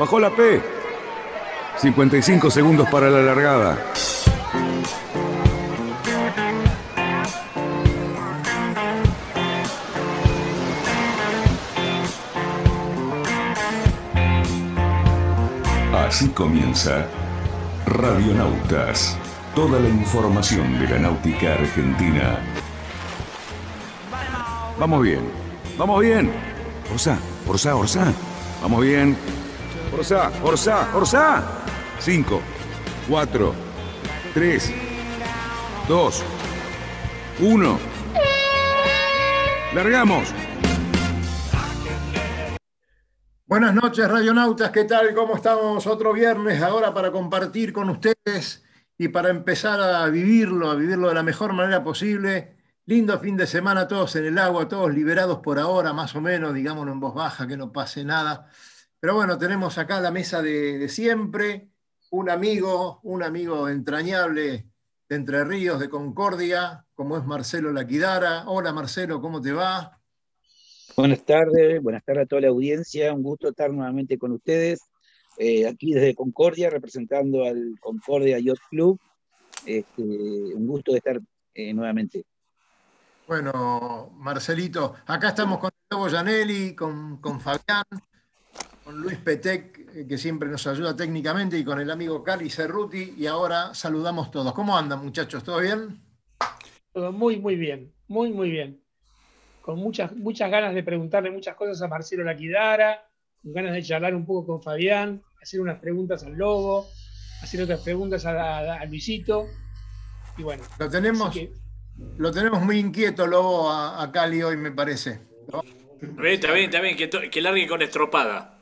Bajó la P. 55 segundos para la largada. Así comienza Radionautas. Toda la información de la náutica argentina. Vamos bien, vamos bien. Orsa, Orsa, Orsa. Vamos bien. Orsa, Orsa, Orsa. 5, 4, 3, 2, 1. Largamos. Buenas noches, radionautas. ¿Qué tal? ¿Cómo estamos? Otro viernes ahora para compartir con ustedes y para empezar a vivirlo, a vivirlo de la mejor manera posible. Lindo fin de semana, todos en el agua, todos liberados por ahora, más o menos, digámoslo en voz baja, que no pase nada. Pero bueno, tenemos acá la mesa de, de siempre, un amigo, un amigo entrañable de Entre Ríos, de Concordia, como es Marcelo Laquidara. Hola Marcelo, ¿cómo te va? Buenas tardes, buenas tardes a toda la audiencia, un gusto estar nuevamente con ustedes, eh, aquí desde Concordia, representando al Concordia Yacht Club, este, un gusto de estar eh, nuevamente. Bueno, Marcelito, acá estamos con Lobo Janelli, con, con Fabián, con Luis Petec, eh, que siempre nos ayuda técnicamente, y con el amigo Cali Cerruti, y ahora saludamos todos. ¿Cómo andan muchachos? ¿Todo bien? Todo muy, muy bien, muy, muy bien con muchas, muchas ganas de preguntarle muchas cosas a Marcelo Laquidara, con ganas de charlar un poco con Fabián, hacer unas preguntas al Lobo, hacer otras preguntas a, a, a Luisito. Y bueno. Lo tenemos, que... lo tenemos muy inquieto, Lobo, a, a, Cali hoy, me parece. ¿no? Está bien, está bien, que, que largue con estropada.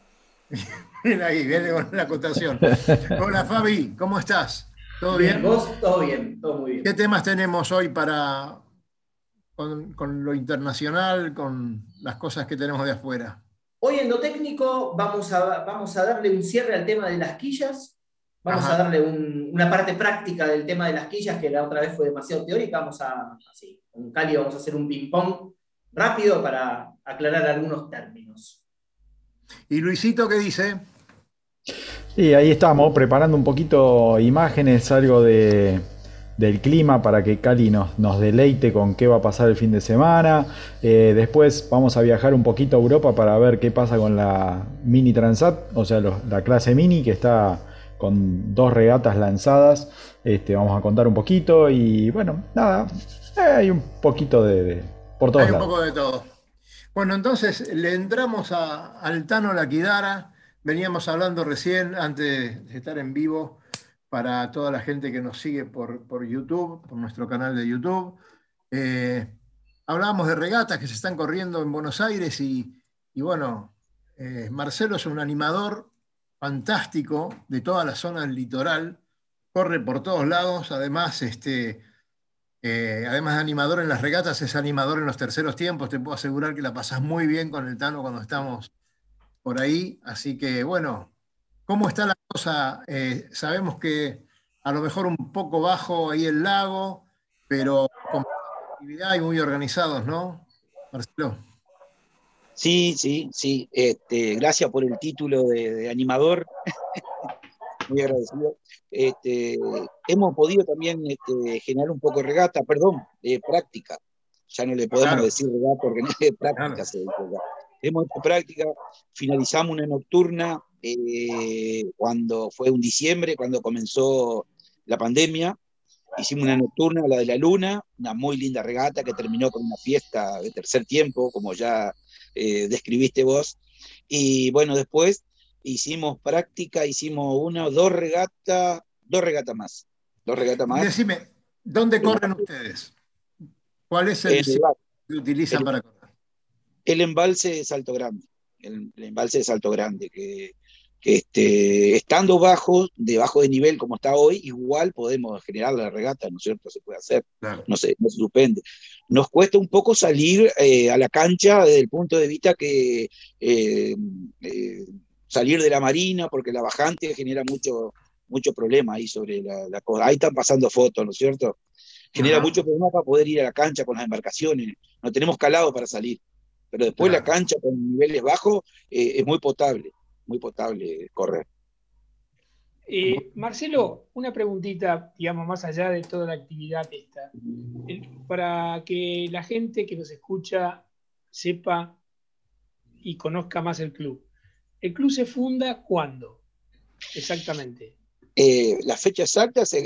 ahí, viene con la acotación. Hola Fabi, ¿cómo estás? ¿Todo bien? bien? ¿Vos? Todo bien, todo muy bien. ¿Qué temas tenemos hoy para, con, con, lo internacional, con las cosas que tenemos de afuera? Hoy en lo técnico vamos a, vamos a darle un cierre al tema de las quillas, vamos Ajá. a darle un, una parte práctica del tema de las quillas, que la otra vez fue demasiado teórica, vamos a, así, con Cali vamos a hacer un ping-pong rápido para aclarar algunos términos. ¿Y Luisito qué dice? Sí, ahí estamos, preparando un poquito imágenes, algo de, del clima para que Cali nos, nos, deleite con qué va a pasar el fin de semana. Eh, después vamos a viajar un poquito a Europa para ver qué pasa con la Mini Transat, o sea, los, la clase Mini que está con dos regatas lanzadas. Este, vamos a contar un poquito y bueno, nada, eh, hay un poquito de, de por todos Hay un lados. poco de todo. Bueno, entonces le entramos a Altano Laquidara. Veníamos hablando recién, antes de estar en vivo, para toda la gente que nos sigue por, por YouTube, por nuestro canal de YouTube. Eh, hablábamos de regatas que se están corriendo en Buenos Aires y, y bueno, eh, Marcelo es un animador fantástico de toda la zona del litoral, corre por todos lados, además, este, eh, además de animador en las regatas, es animador en los terceros tiempos, te puedo asegurar que la pasas muy bien con el Tano cuando estamos por ahí, así que bueno, ¿Cómo está la cosa? Eh, sabemos que a lo mejor un poco bajo ahí el lago, pero con actividad y muy organizados, ¿no? Marcelo. Sí, sí, sí. Este, gracias por el título de animador. muy agradecido. Este, hemos podido también este, generar un poco de regata, perdón, de práctica. Ya no le podemos claro. decir regata porque no es de práctica. Claro. Se hemos hecho práctica, finalizamos una nocturna eh, cuando fue un diciembre, cuando comenzó la pandemia. Hicimos una nocturna, la de la luna, una muy linda regata que terminó con una fiesta de tercer tiempo, como ya eh, describiste vos. Y bueno, después hicimos práctica, hicimos una o dos regatas, dos regatas más. Dos regatas más. Decime, ¿dónde corren ustedes? ¿Cuál es el, el que utilizan el, para correr? El embalse de Salto Grande. El, el embalse de Salto Grande, que que este, estando bajo, debajo de nivel como está hoy, igual podemos generar la regata, ¿no es cierto? Se puede hacer, claro. no, se, no se suspende. Nos cuesta un poco salir eh, a la cancha desde el punto de vista que eh, eh, salir de la marina, porque la bajante genera mucho, mucho problema ahí sobre la, la. Ahí están pasando fotos, ¿no es cierto? Genera Ajá. mucho problema para poder ir a la cancha con las embarcaciones. No tenemos calado para salir. Pero después la cancha con niveles bajos es muy potable muy potable correr. Eh, Marcelo, una preguntita, digamos, más allá de toda la actividad esta, para que la gente que nos escucha sepa y conozca más el club. ¿El club se funda cuándo? Exactamente. Eh, la fecha exacta se,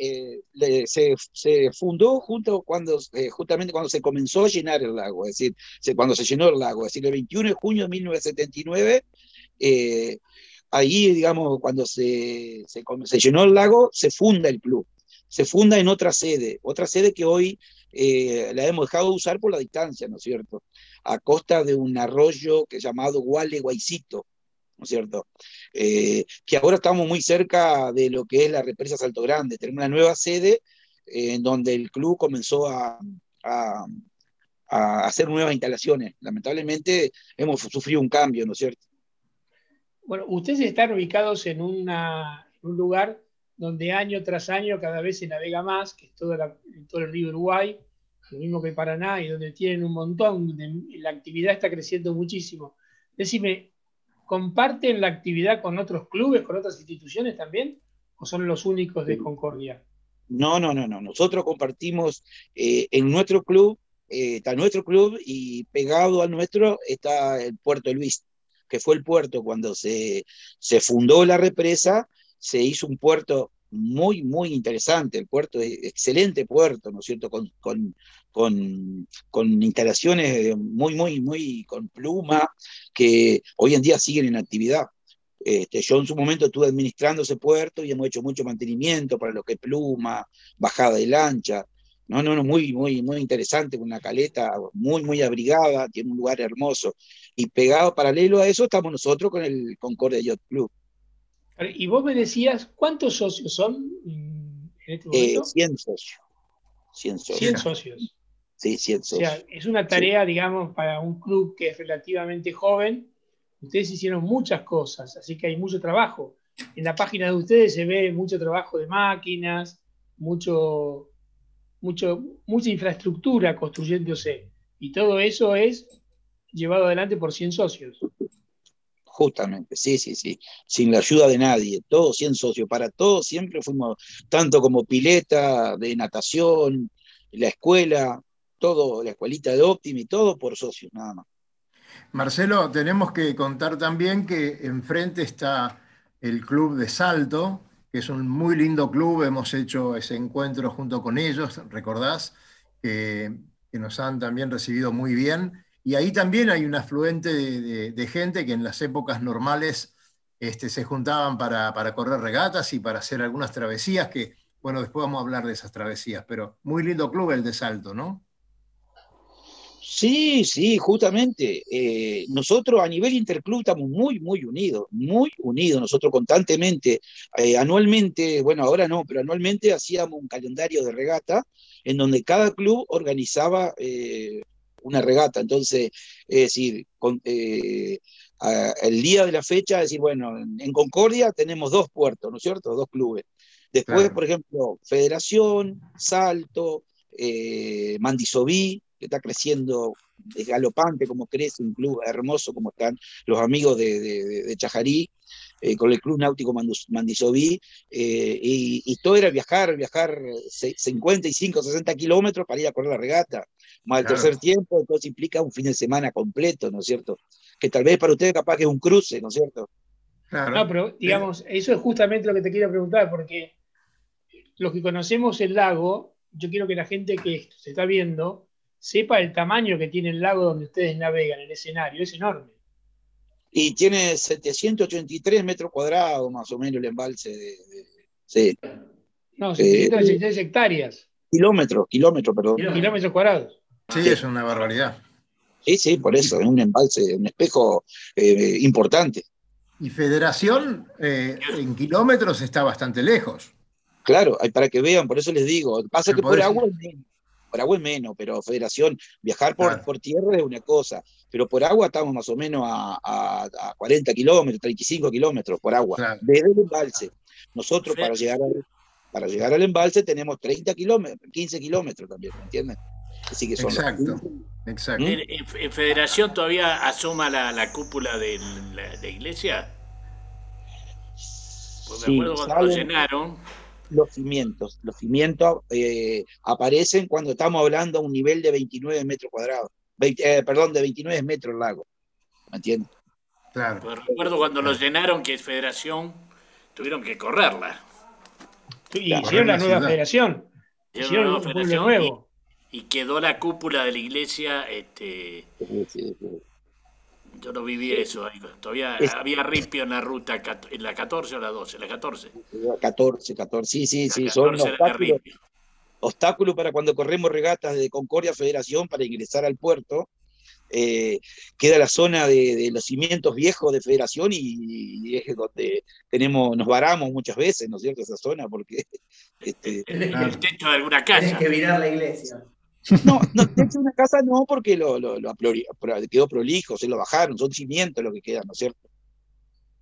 eh, se, fundó junto cuando, justamente cuando se comenzó a llenar el lago, es decir, cuando se llenó el lago, es decir, el 21 de junio de 1979 ahí, digamos, cuando se, se, llenó el lago, se funda el club. Se funda en otra sede, otra sede que hoy eh, la hemos dejado de usar por la distancia, ¿no es cierto? A costa de un arroyo que llamado Guale Guaycito, ¿no es cierto? Eh, que ahora estamos muy cerca de lo que es la represa Salto Grande. Tenemos una nueva sede eh, en donde el club comenzó a, a, hacer nuevas instalaciones. Lamentablemente hemos sufrido un cambio, ¿no es cierto? Bueno, ustedes están ubicados en, un lugar donde año tras año cada vez se navega más, que es todo, todo el río Uruguay, lo mismo que Paraná, y donde tienen un montón, la actividad está creciendo muchísimo. Decime, ¿comparten la actividad con otros clubes, con otras instituciones también? ¿O son los únicos de Concordia? No, no, no, no. Nosotros compartimos eh, en nuestro club, eh, está nuestro club y pegado al nuestro está el Puerto Luis que fue el puerto cuando se, se fundó la represa, se hizo un puerto muy, muy interesante, el puerto, excelente puerto, ¿no es cierto?, con, con, con, con, instalaciones muy, muy, muy con pluma, que hoy en día siguen en actividad. Este, yo en su momento estuve administrando ese puerto y hemos hecho mucho mantenimiento para lo que es pluma, bajada de lancha. No, no, no, muy, muy, muy interesante, una caleta muy, muy abrigada, tiene un lugar hermoso. Y pegado paralelo a eso estamos nosotros con el Concordia Yacht Club. Y vos me decías, ¿cuántos socios son en este eh, momento? 100 socios. 100 socios. 100 socios. Sí, 100 socios. O sea, es una tarea, digamos, para un club que es relativamente joven. Ustedes hicieron muchas cosas, así que hay mucho trabajo. En la página de ustedes se ve mucho trabajo de máquinas, mucho mucho, mucha infraestructura construyéndose. Y todo eso es llevado adelante por 100 socios. Justamente, sí, sí, sí, sin la ayuda de nadie, todos 100 socios, para todos siempre fuimos, tanto como pileta, de natación, la escuela, todo, la escuelita de Optimi, todo por socios, nada más. Marcelo, tenemos que contar también que enfrente está el club de salto, que es un muy lindo club, hemos hecho ese encuentro junto con ellos, recordás, que nos han también recibido muy bien. Y ahí también hay un afluente de, gente que en las épocas normales este, se juntaban para, correr regatas y para hacer algunas travesías, que, bueno, después vamos a hablar de esas travesías, pero muy lindo club el de Salto, ¿no? Sí, sí, justamente. Eh, nosotros a nivel interclub estamos muy, muy unidos, muy unidos. Nosotros constantemente, eh, anualmente, bueno, ahora no, pero anualmente hacíamos un calendario de regata en donde cada club organizaba eh, una regata. Entonces, es decir, el día de la fecha, es decir, bueno, en, Concordia tenemos dos puertos, ¿no es cierto? Dos clubes. Después, por ejemplo, Federación, Salto, Mandisoví, que está creciendo es galopante como crece, un club hermoso como están los amigos de, Chajarí, eh, con el Club Náutico Mandisoví, eh, y, todo era viajar, viajar 55, 60 kilómetros para ir a correr la regata, más el tercer tiempo, entonces implica un fin de semana completo, ¿no es cierto? Que tal vez para ustedes capaz que es un cruce, ¿no es cierto? No, pero digamos, eso es justamente lo que te quiero preguntar, porque los que conocemos el lago, yo quiero que la gente que se está viendo sepa el tamaño que tiene el lago donde ustedes navegan, el escenario, es enorme. Y tiene 783 metros cuadrados más o menos el embalse de... sí. No, 783 eh, hectáreas. Kilómetros, kilómetros, perdón. Kilómetros cuadrados. Sí, es una barbaridad. Sí, sí, por eso, es un embalse, un espejo eh, importante. Y Federación eh, en kilómetros está bastante lejos. Claro, para que vean, por eso les digo, pasa que por agua por agua es menos, pero Federación, viajar por, por tierra es una cosa, pero por agua estamos más o menos a, 40 kilómetros, 35 kilómetros por agua, desde el embalse. Nosotros para llegar, para llegar al embalse tenemos 30 kilómetros, 15 kilómetros también, ¿me entiendes? Así que son exacto, exacto. ¿En, Federación todavía asoma la, cúpula de la iglesia? Pues Sí, me acuerdo cuando lo llenaron, Los cimientos, los cimientos eh, aparecen cuando estamos hablando a un nivel de 29 metros cuadrados, 20, eh, perdón, de 29 metros el lago, ¿me entiendes? Claro. pues recuerdo cuando lo llenaron que Federación tuvieron que correrla. Y Claro, hicieron la nueva ciudad. federación. Hicieron Hicieron una un nueva federación nuevo. Y, y quedó la cúpula de la iglesia, este, Sí, sí, sí. yo no viví eso, ahí, todavía Es- había ripio en la ruta, en la 14 o la 12, la 14. 14, 14, sí, sí, La sí, son 14 era de obstáculos para cuando corremos regatas de Concordia Federación para ingresar al puerto. eh, queda la zona de, de los cimientos viejos de Federación y, y es donde tenemos, nos varamos muchas veces, ¿no es cierto? Esa zona, porque este. El techo de alguna casa. que virar la iglesia. No, no, de hecho una casa no, porque lo, lo- lo aplori- pro- quedó prolijo, se lo bajaron, son cimientos lo que quedan, ¿no es cierto?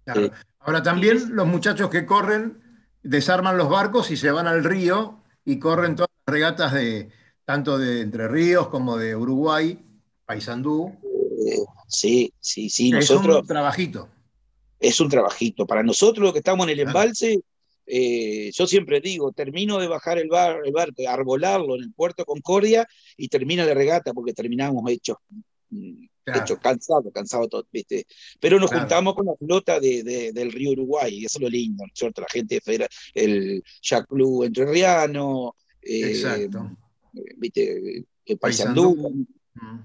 Claro. Sí. Ahora también los muchachos que corren desarman los barcos y se van al río y corren todas las regatas de tanto de Entre Ríos como de Uruguay, Paysandú. Eh, sí, sí, sí, Es nosotros un trabajito. es un trabajito. Para nosotros los que estamos en el embalse, eh, yo siempre digo, termino de bajar el, bar, el barco, arbolarlo en el puerto Concordia y termina la regata porque terminamos hechos. Claro. Hechos cansados, cansados todos, ¿viste? Pero nos Claro. juntamos con la flota de, de- del río Uruguay, y eso es lo lindo, ¿no es cierto? La gente de Federa- el Club Entrerriano, eh, Exacto. ¿viste? El Paysandú. Paysandú. Mm.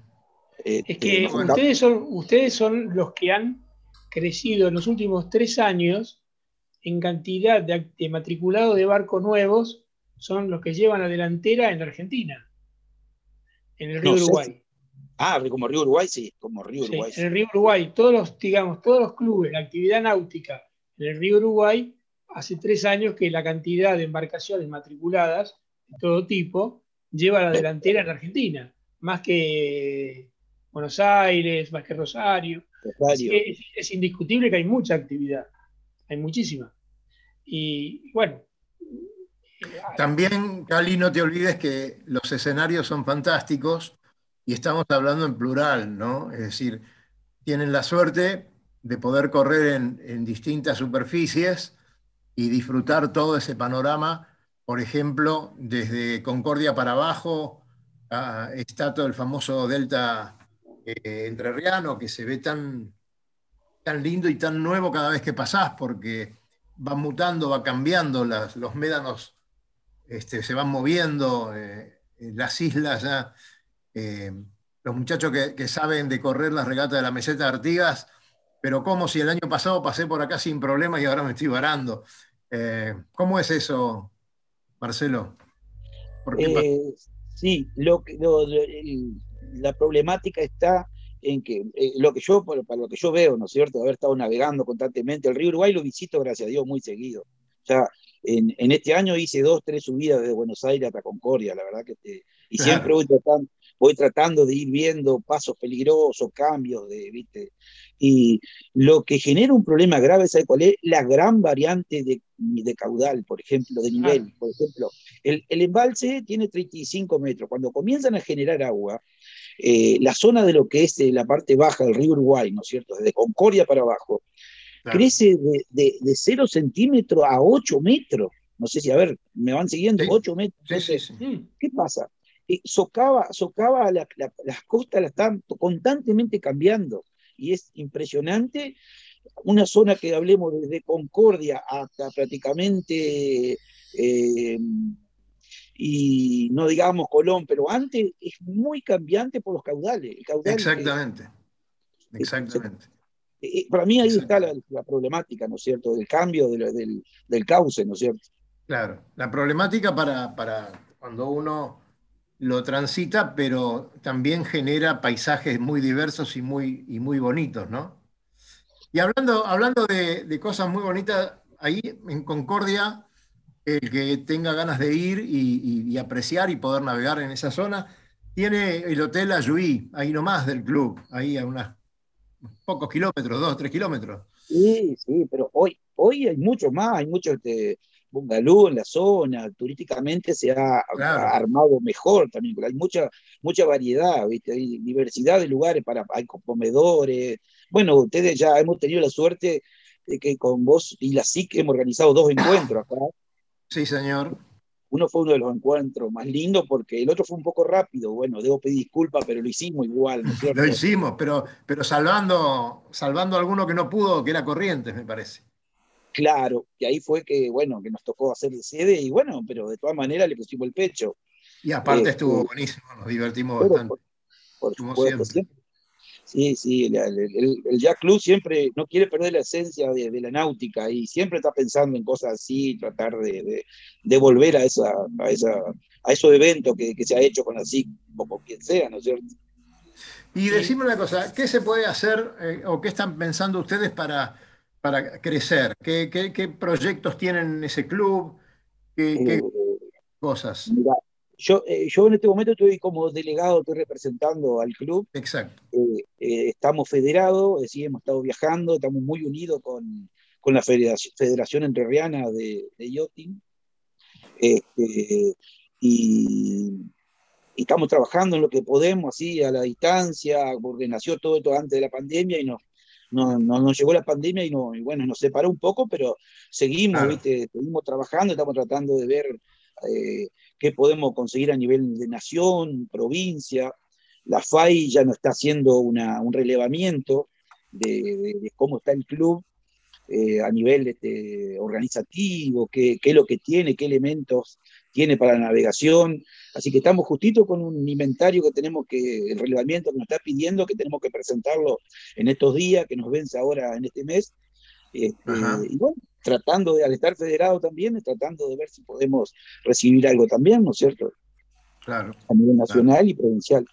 este, Es que ustedes son, ustedes son los que han crecido en los últimos tres años en cantidad de, de matriculados de barcos nuevos, son los que llevan la delantera en la Argentina, en el río No Uruguay. Ah, como Río Uruguay, sí, como Río Sí, Uruguay. en el río Uruguay, todos los, digamos, todos los clubes, la actividad náutica en el río Uruguay, hace tres años que la cantidad de embarcaciones matriculadas de todo tipo lleva la delantera en Argentina, más que Buenos Aires, más que Rosario. Rosario. que es, es indiscutible que hay mucha actividad, hay muchísima. Y bueno, También, Cali, no te olvides que los escenarios son fantásticos y estamos hablando en plural, ¿no? Es decir, tienen la suerte de poder correr en, distintas superficies y disfrutar todo ese panorama, por ejemplo, desde Concordia para abajo, ah, está todo el famoso delta eh, entrerriano que se ve tan, tan lindo y tan nuevo cada vez que pasás, porque va mutando, va cambiando, las- los médanos este, se van moviendo, eh, las islas ya, eh, los muchachos que, que saben de correr las regatas de la meseta de Artigas, pero como si el año pasado pasé por acá sin problema y ahora me estoy varando. Eh, ¿Cómo es eso, Marcelo? ¿Por qué pasa? Eh, sí, lo lo- la problemática está en que eh, lo que yo, para, lo que yo veo, ¿no es cierto? De haber estado navegando constantemente, el río Uruguay lo visito, gracias a Dios, muy seguido. Ya en, en este año hice dos, tres subidas desde Buenos Aires hasta Concordia, la verdad que este, y Claro. siempre voy tratando, voy tratando de ir viendo pasos peligrosos, cambios de, ¿viste? Y lo que genera un problema grave, ¿sabe cuál es? La gran variante de, de caudal, por ejemplo, de nivel. Por ejemplo, el, el embalse tiene 35 metros. Cuando comienzan a generar agua, eh, la zona de lo que es eh, la parte baja del río Uruguay, ¿no es cierto? Desde Concordia para abajo, Claro. crece de, de, de 0 centímetros a 8 metros. No sé si, a ver, me van siguiendo, Sí. 8 metros. Sí, sí, ¿Qué pasa? Eh, socava, socava la- la- las costas las están constantemente cambiando y es impresionante. Una zona que hablemos desde Concordia hasta prácticamente, eh, y no digamos Colón, pero antes es muy cambiante por los caudales. El caudal, eh, Exactamente. Exactamente. eh, para mí ahí está la, la problemática, ¿no es cierto? Del cambio de del, del cauce, ¿no es cierto? Claro, la problemática para, para cuando uno lo transita, pero también genera paisajes muy diversos y muy, y muy bonitos, ¿no? Y hablando, hablando de, cosas muy bonitas, ahí en Concordia, el que tenga ganas de ir y, apreciar y poder navegar en esa zona, tiene el Hotel Ayuí, ahí nomás del club, ahí a unos pocos kilómetros, dos, tres kilómetros. Sí, sí, pero hoy, hoy hay mucho más, hay muchos este, bungalow en la zona, turísticamente se ha, Claro. armado mejor también, porque hay mucha, mucha variedad, ¿viste? Hay diversidad de lugares para, hay comedores. Bueno, ustedes ya hemos tenido la suerte de que con vos y la SIC hemos organizado dos encuentros acá. Sí, señor. Uno fue uno de los encuentros más lindos porque el otro fue un poco rápido. Bueno, debo pedir disculpas, pero lo hicimos igual. Lo hicimos, pero, pero salvando, salvando a alguno que no pudo, que era Corrientes, me parece. Claro, y ahí fue que, bueno, que nos tocó hacer de sede y bueno, pero de todas maneras le pusimos el pecho. Y aparte Eh, estuvo buenísimo, nos divertimos bastante. por, por como supuesto, siempre. Sí, sí, el, el, Jack Club siempre no quiere perder la esencia de, de la náutica y siempre está pensando en cosas así, tratar de, de- de volver a, esa, a, esa, a esos eventos que, que se ha hecho con la SIC o con quien sea, ¿no es cierto? Y decime una cosa, ¿qué se puede hacer eh, o qué están pensando ustedes para, para crecer? ¿Qué, qué- qué proyectos tienen en ese club? ¿Qué, qué Eh, cosas? mira, yo, eh, yo en este momento estoy como delegado, estoy representando al club. Exacto. Eh, estamos federados, es decir, hemos estado viajando, estamos muy unidos con, con la Federación, Federación Entrerriana de, de Yachting. Este, y, y estamos trabajando en lo que podemos, así a la distancia, porque nació todo esto antes de la pandemia y nos, nos, nos- nos llegó la pandemia y, no, y bueno, nos separó un poco, pero seguimos. ¿viste? seguimos trabajando, estamos tratando de ver eh, qué podemos conseguir a nivel de nación, provincia. La FAI ya nos está haciendo una- un relevamiento de, de- de cómo está el club eh, a nivel este, organizativo, qué, qué es lo que tiene, qué elementos tiene para la navegación. Así que estamos justito con un inventario que tenemos que, el relevamiento que nos está pidiendo, que tenemos que presentarlo en estos días, que nos vence ahora en este mes. Este, y bueno, tratando de, al estar federado también, tratando de ver si podemos recibir algo también, ¿no es cierto? Claro. A nivel nacional y provincial.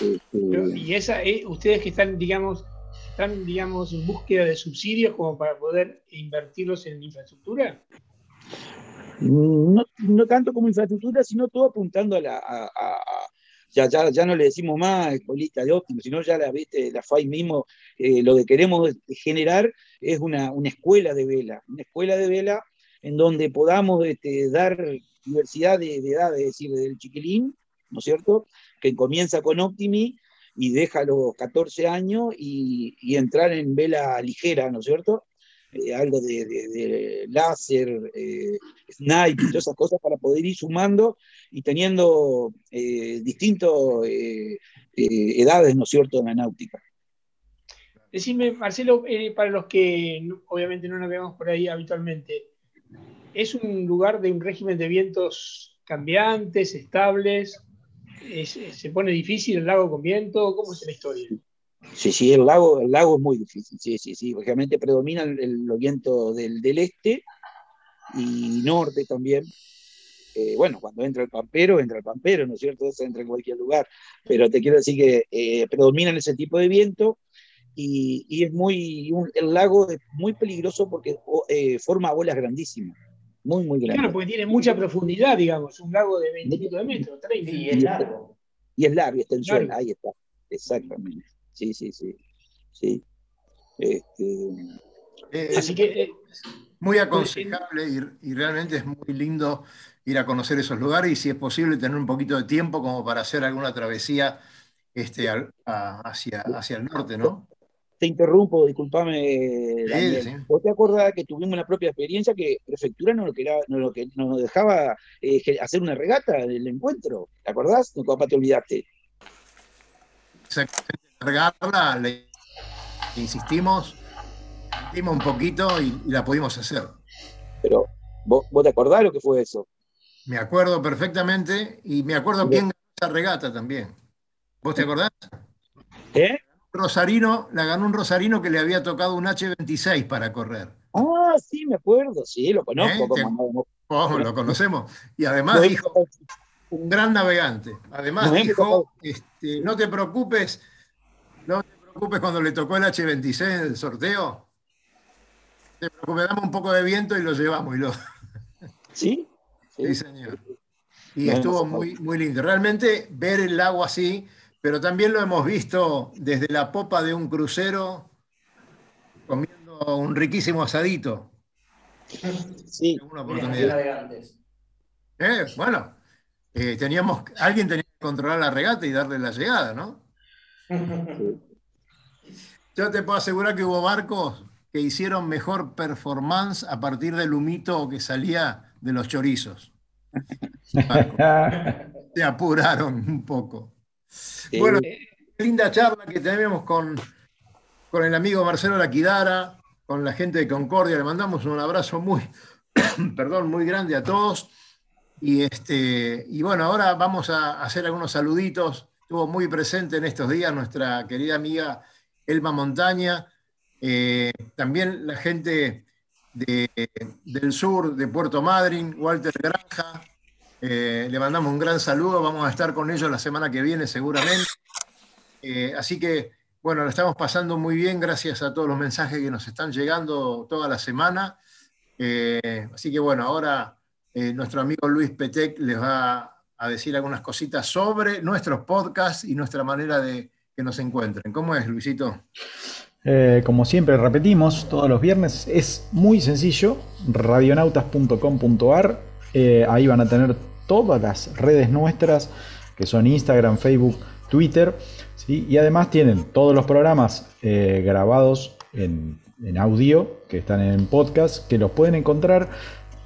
Este, Pero, y esa, eh, ustedes que están, digamos, están, digamos, en búsqueda de subsidios como para poder invertirlos en infraestructura. no, no tanto como infraestructura, sino todo apuntando a la. ya, ya, ya no le decimos más escuelita de óptimo, sino ya la, ¿viste? la FAI mismo, eh, lo que queremos generar es una, una escuela de vela, una escuela de vela en donde podamos este, dar diversidad de, de edades, es decir, desde el chiquilín, ¿no es cierto?, que comienza con Optimi y deja los 14 años y, entrar en vela ligera, ¿no es cierto? Eh, algo de, láser, eh, snipe todas esas cosas para poder ir sumando y teniendo eh, distintas edades, ¿no es cierto?, en la náutica. Decime, Marcelo, eh, para los que obviamente no navegamos por ahí habitualmente, ¿es un lugar de un régimen de vientos cambiantes, estables? ¿Es- es- ¿Se pone difícil el lago con viento? ¿Cómo es la historia? Sí, sí, el lago, el lago es muy difícil, sí, sí, sí, realmente predominan los vientos del, del este y norte también. Eh, bueno, cuando entra el pampero, entra el pampero, ¿no es cierto? Eso entra en cualquier lugar, pero te quiero decir que eh, predominan ese tipo de viento y, y es muy, un- el lago es muy peligroso porque eh, forma olas grandísimas, muy, muy grandes. Claro, porque tiene mucha profundidad, digamos, un lago de 20 y pico de metros, 30. Sí, es largo. Y es largo, está en suelo, Largo. ahí está, exactamente. Sí, sí, sí. sí. Este, Eh, Así que eh, muy aconsejable y, y realmente es muy lindo ir a conocer esos lugares y si es posible tener un poquito de tiempo como para hacer alguna travesía este, a- hacia, hacia el norte, ¿no? Te interrumpo, discúlpame, Daniel. sí. ¿Vos te acordás que tuvimos la propia experiencia que Prefectura nos, lo quería- nos, lo que- nos dejaba eh, hacer una regata del encuentro? ¿Te acordás? No, capaz te olvidaste. Largarla, le insistimos, insistimos un poquito y, y la pudimos hacer. Pero, ¿vos, vos te acordás lo que fue eso? Me acuerdo perfectamente y me acuerdo quién ganó esa regata también. ¿Vos te acordás? ¿Eh? Rosarino, la ganó un Rosarino que le había tocado un H26 para correr. Ah, sí, me acuerdo, sí, lo conozco. ¿Eh? como Oh, lo conocemos. Y además dijo, un gran navegante. Además dijo, este, no te preocupes, no te preocupes cuando le tocó el H26 en el sorteo. Te preocupes, dame un poco de viento y lo llevamos. Y lo, ¿Sí? Sí. sí, señor. Y estuvo muy, muy lindo. Realmente ver el lago así, pero también lo hemos visto desde la popa de un crucero comiendo un riquísimo asadito. Sí, una Mira, oportunidad. Eh, bueno, eh, teníamos, alguien tenía que controlar la regata y darle la llegada, ¿no? Yo te puedo asegurar que hubo barcos que hicieron mejor performance a partir del humito que salía de los chorizos. Se apuraron un poco. Bueno, linda charla que tenemos con, con el amigo Marcelo Laquidara, con la gente de Concordia. Le mandamos un abrazo muy, perdón, muy grande a todos. Y, este, y bueno, ahora vamos a hacer algunos saluditos. Estuvo muy presente en estos días nuestra querida amiga Elma Montaña, eh, también la gente del sur, de Puerto Madryn, Walter Granja. Eh, le mandamos un gran saludo, vamos a estar con ellos la semana que viene seguramente. Eh, así que, bueno, lo estamos pasando muy bien gracias a todos los mensajes que nos están llegando toda la semana. así que, bueno, ahora nuestro amigo Luis Petec les va a decir algunas cositas sobre nuestros podcasts y nuestra manera de que nos encuentren. ¿Cómo es, Luisito? Eh, como siempre repetimos todos los viernes, es muy sencillo, radionautas.com.ar, eh, ahí van a tener todas las redes nuestras, que son Instagram, Facebook, Twitter, y además tienen todos los programas eh, grabados en, en audio, que están en podcast, que los pueden encontrar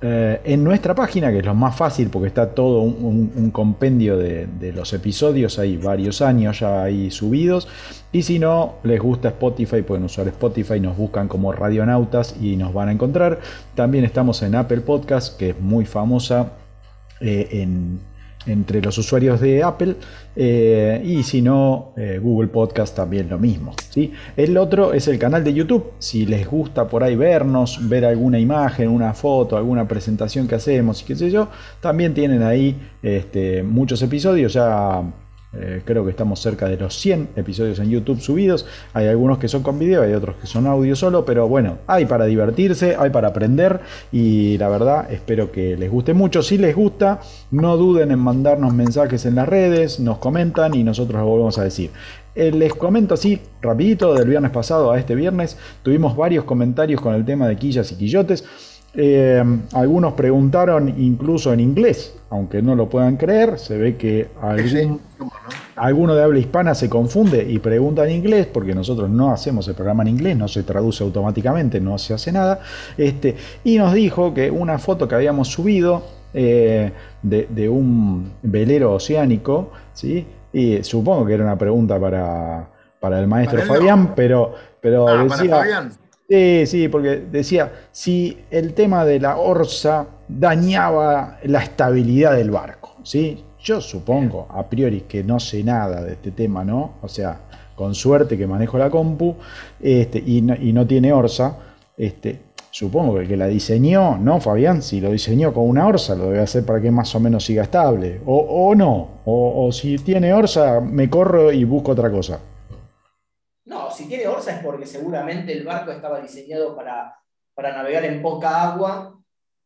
eh, en nuestra página, que es lo más fácil porque está todo un, compendio de, los episodios, hay varios años ya ahí subidos. Y si no les gusta Spotify, pueden usar Spotify, nos buscan como Radionautas y nos van a encontrar. También estamos en Apple Podcast, que es muy famosa eh, en, entre los usuarios de Apple eh, y si no eh, Google Podcast también lo mismo el otro es el canal de YouTube. Si les gusta por ahí vernos ver alguna imagen una foto alguna presentación que hacemos y qué sé yo también tienen ahí este, muchos episodios ya eh, creo que estamos cerca de los 100 episodios en YouTube subidos. Hay algunos que son con video, hay otros que son audio solo, pero bueno, hay para divertirse, hay para aprender y la verdad espero que les guste mucho. Si les gusta, no duden en mandarnos mensajes en las redes, nos comentan y nosotros lo volvemos a decir. Eh, les comento así rapidito del viernes pasado a este viernes, tuvimos varios comentarios con el tema de quillas y quillotes. Eh, algunos preguntaron incluso en inglés, aunque no lo puedan creer, se ve que alguno de habla hispana se confunde y pregunta en inglés, porque nosotros no hacemos el programa en inglés, no se traduce automáticamente, no se hace nada. Este, y nos dijo que una foto que habíamos subido eh, de, un velero oceánico, ¿sí? y supongo que era una pregunta para, para el maestro Fabián, pero, pero ah, decía... Sí, sí, porque decía, si el tema de la orsa dañaba la estabilidad del barco, ¿sí? Yo supongo, a priori, que no sé nada de este tema, ¿no? O sea, con suerte que manejo la compu este, y, no, tiene orsa, este, supongo que el que la diseñó, ¿no, Fabián? Si lo diseñó con una orsa, lo debe hacer para que más o menos siga estable. O, no, o si tiene orsa, me corro y busco otra cosa. No, si tiene orsa es porque seguramente el barco estaba diseñado para, navegar en poca agua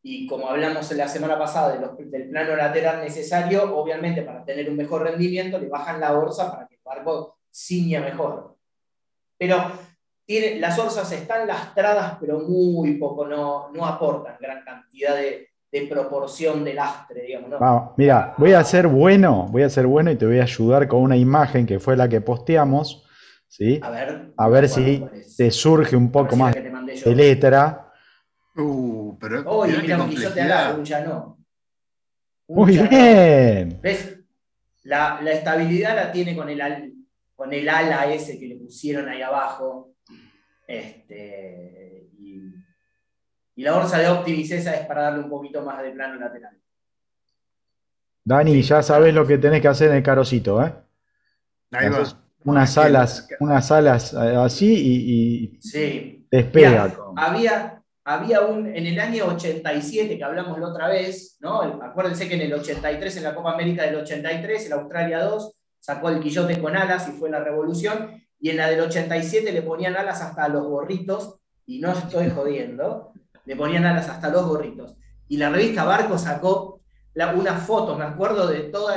y como hablamos la semana pasada del plano lateral necesario, obviamente para tener un mejor rendimiento le bajan la orsa para que el barco ciña mejor. Pero tiene, las orzas están lastradas, pero muy poco, no, no aportan gran cantidad de, proporción de lastre, digamos. mira, voy a ser bueno, voy a ser bueno y te voy a ayudar con una imagen que fue la que posteamos ¿sí? A ver, a ver si te surge un poco más de letra. Uh, pero Oye, mira, un quillote al ya no. Muy bien. ¿Ves? La, la, estabilidad la tiene con el, con el ala ese que le pusieron ahí abajo. Este, y, y la orza de Optimis esa es para darle un poquito más de plano lateral. Dani, ya sabes lo que tenés que hacer en el carocito, ¿eh? Ahí va unas alas, unas alas eh, así y, sí. despega. había, había un, en el año 87, que hablamos la otra vez, ¿no? acuérdense que en el 83, en la Copa América del 83, el Australia 2 sacó el quillote con alas y fue la revolución, y en la del 87 le ponían alas hasta a los gorritos, y no estoy jodiendo, le ponían alas hasta los gorritos. Y la revista Barco sacó una foto, me acuerdo de todos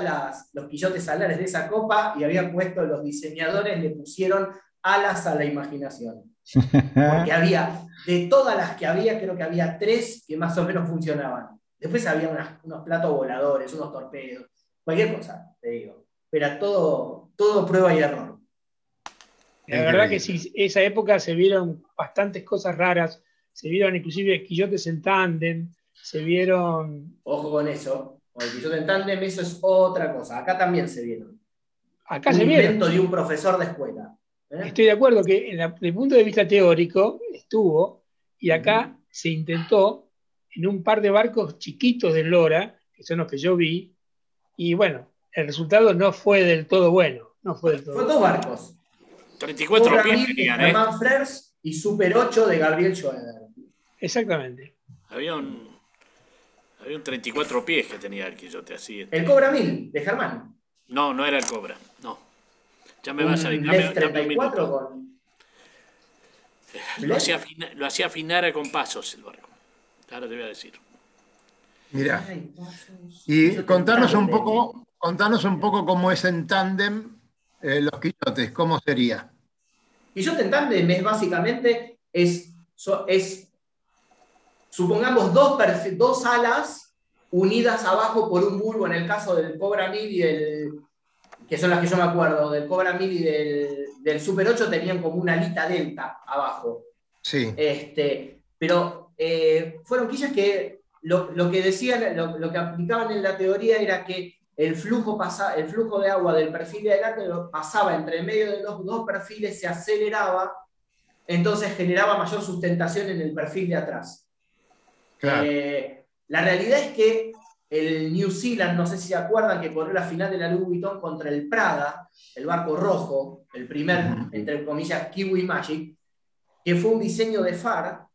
los quillotes alares de esa copa y habían puesto los diseñadores, le pusieron alas a la imaginación. Porque había, de todas las que había, creo que había tres que más o menos funcionaban. Después había unos platos voladores, unos torpedos, cualquier cosa, te digo. Pero todo, todo prueba y error. La verdad que sí, esa época se vieron bastantes cosas raras, se vieron inclusive quillotes en tándem, se vieron... Ojo con eso, con el quillote en tándem eso es otra cosa, acá también se vieron. Acá un se invento vieron. de un profesor de escuela. ¿eh? Estoy de acuerdo que en la- desde el punto de vista teórico estuvo, y acá se intentó en un par de barcos chiquitos de Lora, que son los que yo vi, y bueno, el resultado no fue del todo bueno. No fue del todo Fue bueno. dos barcos. 34 Cobra pies Mil de tenían, ¿eh? Frers y Super 8 de Gabriel Schoeder. Exactamente. Había un, había un 34 pies que tenía el quillote así. este. El Cobra 1000 de Germán. No, no era el Cobra, no. Ya me Un vas a ir. Lef Dame, dame un 34 minuto. con. Lo hacía, fina- lo hacía afinar con pasos el barco. Ahora te voy a decir. Pasos. Y contanos un poco, contanos un poco cómo es en tándem eh, los quillotes, cómo sería. Quillote en tándem es básicamente, es, so- es supongamos dos, alas unidas abajo por un bulbo, en el caso del Cobra 1000 y del, que son las que yo me acuerdo, del Cobra 1000 y del, del Super 8 tenían como una alita delta abajo. Sí, Este, pero eh, fueron quillas que lo, lo que decían, lo, lo que aplicaban en la teoría era que el flujo, pasa, el flujo de agua del perfil de adelante pasaba entre medio de los dos perfiles, se aceleraba, entonces generaba mayor sustentación en el perfil de atrás. Claro. Eh, la realidad es que el New Zealand, no sé si se acuerdan, que corrió la final de la Louis Vuitton contra el Prada, el barco rojo, el primer, entre comillas, Kiwi Magic, que fue un diseño de FAR,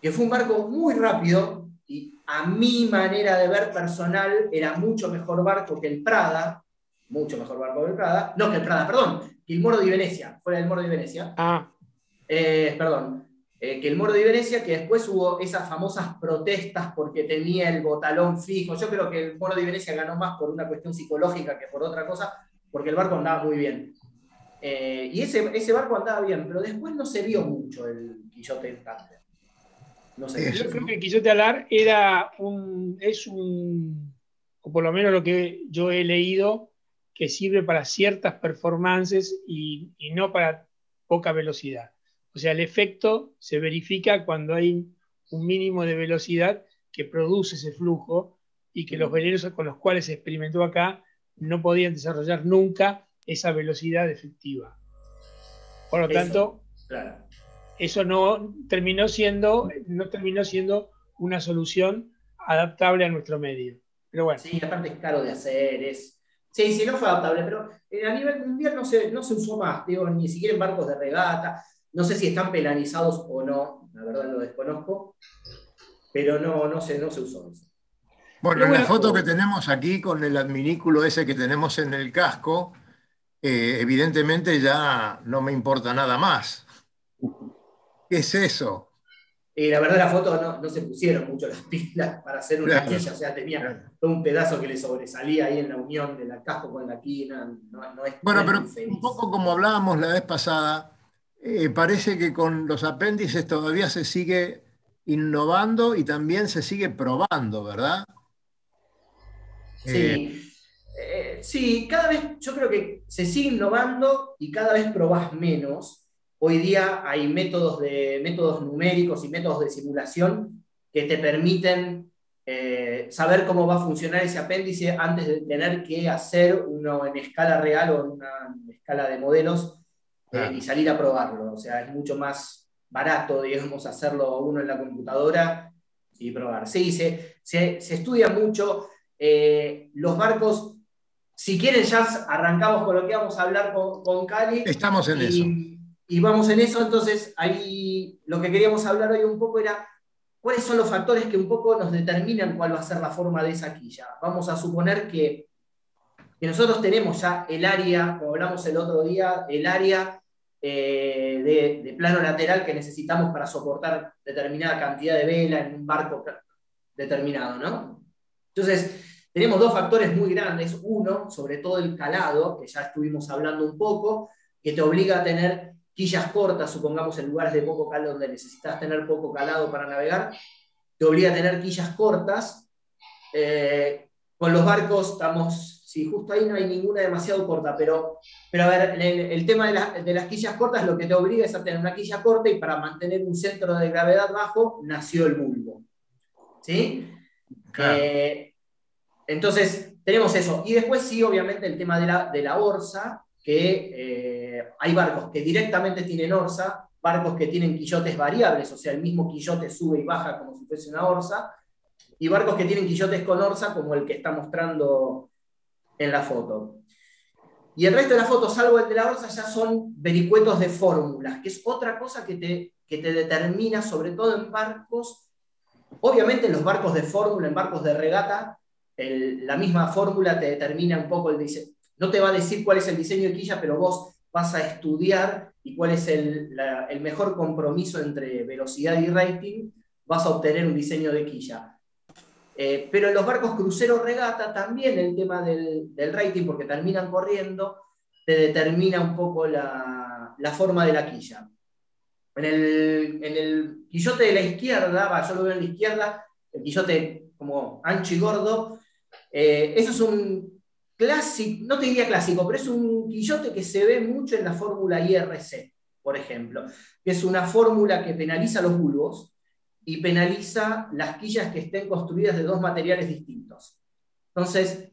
que fue un barco muy rápido y a mi manera de ver personal era mucho mejor barco que el Prada, mucho mejor barco que el Prada, no que el Prada, perdón, que el Moro de Venecia, fuera del Moro de Venecia, Ah, eh, perdón, eh, que el Moro de Venecia, que después hubo esas famosas protestas porque tenía el botalón fijo. Yo creo que el Moro de Venecia ganó más por una cuestión psicológica que por otra cosa, porque el barco andaba muy bien. Eh, y ese, ese barco andaba bien, pero después no se vio mucho el Quillote tándem. No Eso. yo creo que el Quillote Alar era un, es un, o por lo menos lo que yo he leído, que sirve para ciertas performances y, y no para poca velocidad. O sea, el efecto se verifica cuando hay un mínimo de velocidad que produce ese flujo y que los veleros con los cuales se experimentó acá no podían desarrollar nunca esa velocidad efectiva. Por lo Eso. tanto, Claro. eso no terminó siendo, no terminó siendo una solución adaptable a nuestro medio. Pero bueno, Sí, aparte es caro de hacer, es... Sí, sí, no fue adaptable, pero eh, a nivel mundial no se, no se usó más, digo, ni siquiera en barcos de regata. No sé si están penalizados o no, la verdad lo desconozco, pero no, no, se, no se usó eso. Bueno, la foto que tenemos aquí con el adminículo ese que tenemos en el casco, eh, evidentemente ya no me importa nada más. ¿Qué es eso? Y la verdad la foto no, no se pusieron mucho las pilas para hacer una Claro. quilla, o sea, tenía todo un pedazo que le sobresalía ahí en la unión de la casco con la quina, no, no es Bueno, pero un poco como hablábamos la vez pasada, eh, parece que con los apéndices todavía se sigue innovando y también se sigue probando, ¿verdad? Eh, Sí. Eh, sí, cada vez yo creo que se sigue innovando y cada vez probás menos. Hoy día hay métodos, de, métodos numéricos y métodos de simulación que te permiten eh, saber cómo va a funcionar ese apéndice antes de tener que hacer uno en escala real o en una escala de modelos eh, y salir a probarlo. O sea, es mucho más barato, digamos, hacerlo uno en la computadora y probar. Sí, se, se, se estudia mucho. eh, los barcos, si quieren ya arrancamos con lo que vamos a hablar con, con Cali. Estamos en y, eso. y vamos en eso, entonces ahí lo que queríamos hablar hoy un poco era cuáles son los factores que un poco nos determinan cuál va a ser la forma de esa quilla. Vamos a suponer que, que nosotros tenemos ya el área, como hablamos el otro día, el área eh, de, plano lateral que necesitamos para soportar determinada cantidad de vela en un barco determinado, ¿no? Entonces, tenemos dos factores muy grandes. Uno, sobre todo el calado, que ya estuvimos hablando un poco, que te obliga a tener quillas cortas, supongamos en lugares de poco calado donde necesitas tener poco calado para navegar, te obliga a tener quillas cortas. Eh, con los barcos estamos sí, justo ahí no hay ninguna demasiado corta, pero, pero a ver, el, tema de, las quillas cortas lo que te obliga es a tener una quilla corta y para mantener un centro de gravedad bajo nació el bulbo. ¿Sí? Eh, entonces, tenemos eso. Y después sí, obviamente, el tema de la, de la orsa, que eh, hay barcos que directamente tienen orsa, barcos que tienen quillotes variables, o sea, el mismo quillote sube y baja como si fuese una orsa, y barcos que tienen quillotes con orsa, como el que está mostrando en la foto. Y el resto de las fotos, salvo el de la orsa, ya son vericuetos de fórmulas, que es otra cosa que te, que te determina, sobre todo en barcos, obviamente en los barcos de fórmula, en barcos de regata, la misma fórmula te determina un poco el diseño. No te va a decir cuál es el diseño de quilla, pero vos vas a estudiar y cuál es el, el mejor compromiso entre velocidad y rating, vas a obtener un diseño de quilla. Eh, pero en los barcos crucero regata también el tema del, rating, porque terminan corriendo, te determina un poco la, forma de la quilla. En el, quillote de la izquierda, yo lo veo en la izquierda, el quillote como ancho y gordo, eh, eso es un clásico, no te diría clásico, pero es un quillote que se ve mucho en la fórmula IRC, por ejemplo, que es una fórmula que penaliza los bulbos, y penaliza las quillas que estén construidas de dos materiales distintos. Entonces,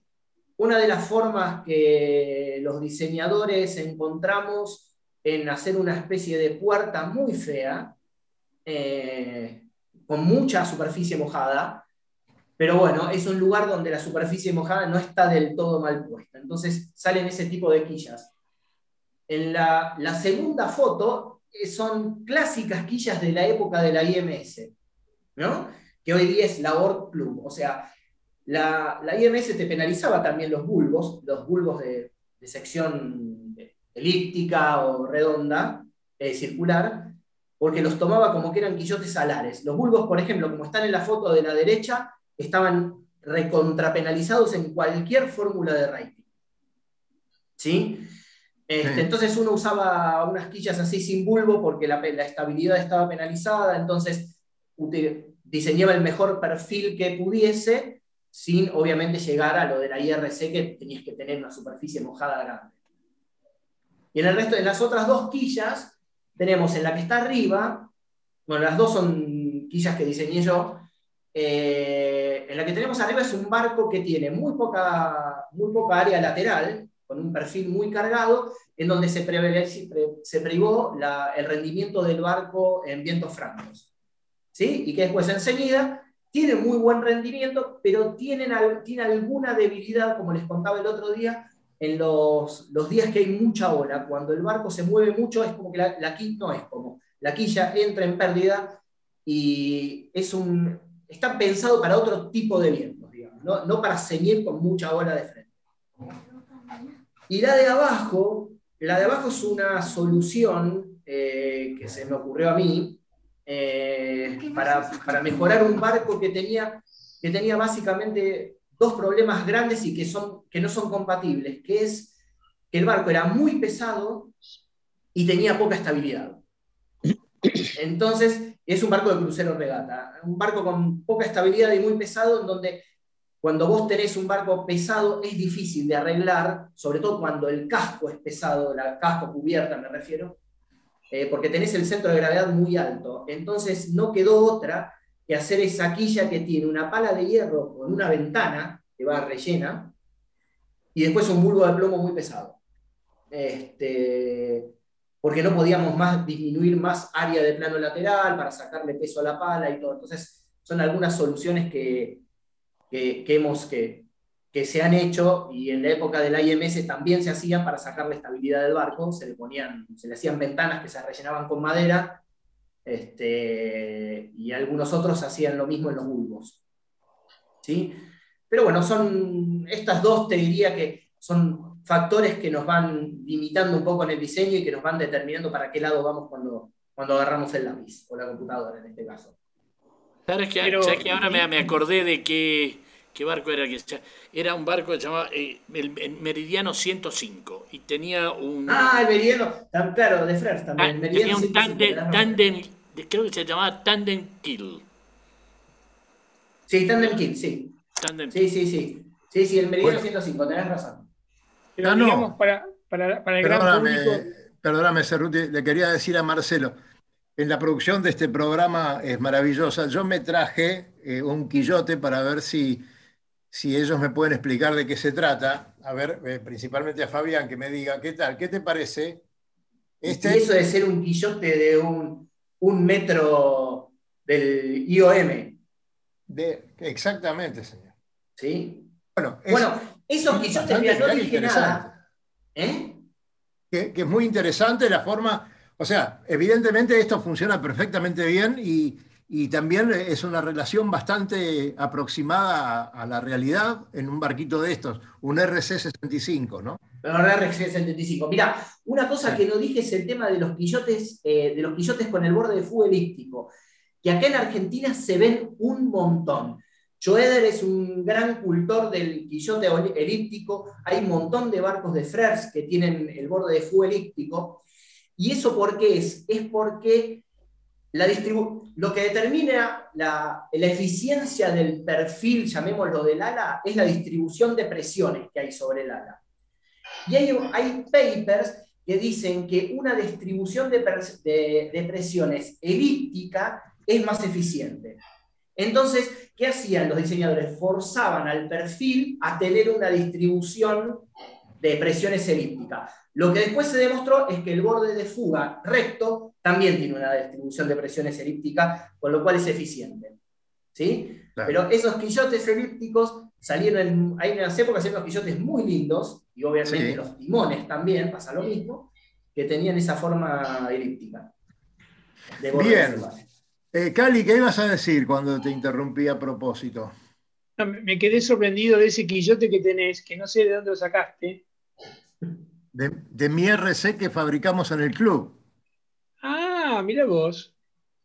una de las formas que los diseñadores encontramos en hacer una especie de puerta muy fea, eh, con mucha superficie mojada, pero bueno, es un lugar donde la superficie mojada no está del todo mal puesta. Entonces salen ese tipo de quillas. En la, segunda foto eh, son clásicas quillas de la época de la IMS que hoy día es la ORC Club. O sea, la, IMS te penalizaba también los bulbos, los bulbos de, sección elíptica o redonda, eh, circular, porque los tomaba como que eran quillotes alares. Los bulbos, por ejemplo, como están en la foto de la derecha, estaban recontrapenalizados en cualquier fórmula de rating. ¿Sí? Este, entonces uno usaba unas quillas así sin bulbo porque la, la estabilidad estaba penalizada, entonces diseñaba el mejor perfil que pudiese, sin obviamente llegar a lo de la IRC que tenías que tener una superficie mojada grande. Y en el resto de las otras dos quillas, tenemos en la que está arriba, bueno, las dos son quillas que diseñé yo, eh, en la que tenemos arriba es un barco que tiene muy poca, muy poca área lateral, con un perfil muy cargado, en donde se, se privó el rendimiento del barco en vientos francos. Y que después enseguida tiene muy buen rendimiento, pero tienen, tiene alguna debilidad, como les contaba el otro día, en los, los, días que hay mucha ola, cuando el barco se mueve mucho, es como que la, la quilla no es como, la quilla entra en pérdida y es un, está pensado para otro tipo de vientos, digamos, no, no para ceñir con mucha ola de frente. Y la de abajo, la de abajo es una solución eh, que se me ocurrió a mí, eh, para, para, mejorar un barco que tenía, que tenía básicamente dos problemas grandes y que, son, que no son compatibles, que es que el barco era muy pesado y tenía poca estabilidad. Entonces, es un barco de crucero regata, un barco con poca estabilidad y muy pesado, en donde cuando vos tenés un barco pesado es difícil de arreglar, sobre todo cuando el casco es pesado, la casco cubierta me refiero, eh, porque tenés el centro de gravedad muy alto. Entonces no quedó otra que hacer esa quilla que tiene una pala de hierro con una ventana que va rellena y después un bulbo de plomo muy pesado. Este, porque no podíamos más disminuir más área de plano lateral para sacarle peso a la pala y todo. Entonces son algunas soluciones que, que, que hemos, que, que se han hecho y en la época de la IMS también se hacían para sacar la estabilidad del barco, se le ponían, se le hacían ventanas que se rellenaban con madera, este, y algunos otros hacían lo mismo en los bulbos. ¿sí? Pero bueno, son estas dos, te diría que son factores que nos van limitando un poco en el diseño y que nos van determinando para qué lado vamos cuando, cuando agarramos el lápiz, o la computadora en este caso. ¿Sabes que, ahora me, me acordé de que ¿Qué barco era? Era un barco que se llamaba eh, el, Meridiano 105 y tenía un... Ah, el Meridiano, claro, de también. Ah, tenía un tandem, creo que se llamaba Tandem Kill. Sí, Tandem Kill, sí. Tandem sí, sí, sí. Sí, sí, el meridiano 105, tenés razón. Pero no, digamos, para, para, para el gran Perdóname, público. perdóname, Cerruti, le quería decir a Marcelo, en la producción de este programa es maravillosa. Yo me traje eh, un quillote para ver si, si ellos me pueden explicar de qué se trata. A ver, eh, principalmente a Fabián, que me diga, ¿qué tal? ¿Qué te parece? Este, Y eso de ser un quillote de un, un metro del IOM, de- exactamente, señor. ¿sí? Bueno, es Bueno, esos quillotes, mira, no dije nada. ¿Eh? que, que es muy interesante la forma, o sea, evidentemente esto funciona perfectamente bien y, y también es una relación bastante aproximada a, a la realidad en un barquito de estos, un RC-65, ¿no? La verdad, RC 75. Mira, una cosa Sí. que no dije es el tema de los quillotes, eh, de los quillotes con el borde de fuego elíptico, que acá en Argentina se ven un montón. Joeder es un gran cultor del quillote elíptico, hay un montón de barcos de Frers que tienen el borde de fuego elíptico, y eso por qué es? Es porque lo que determina la, eficiencia del perfil, llamémoslo del ala, es la distribución de presiones que hay sobre el ala. Y hay, papers que dicen que una distribución de- de presiones elíptica es más eficiente. Entonces, ¿qué hacían los diseñadores? Forzaban al perfil a tener una distribución de presiones elíptica. Lo que después se demostró es que el borde de fuga recto también tiene una distribución de presiones elíptica, con lo cual es eficiente. ¿Sí? Claro. Pero esos quillotes elípticos salieron en. Hay unas épocas en unos quillotes muy lindos, y obviamente Sí. los timones también, pasa lo mismo, que tenían esa forma elíptica. de Bien. Eh, Cali, ¿qué ibas a decir cuando te interrumpí a propósito? No, me me quedé sorprendido de ese quillote que tenés, que no sé de dónde lo sacaste. De, de mi RC que fabricamos en el club. Ah, mira vos.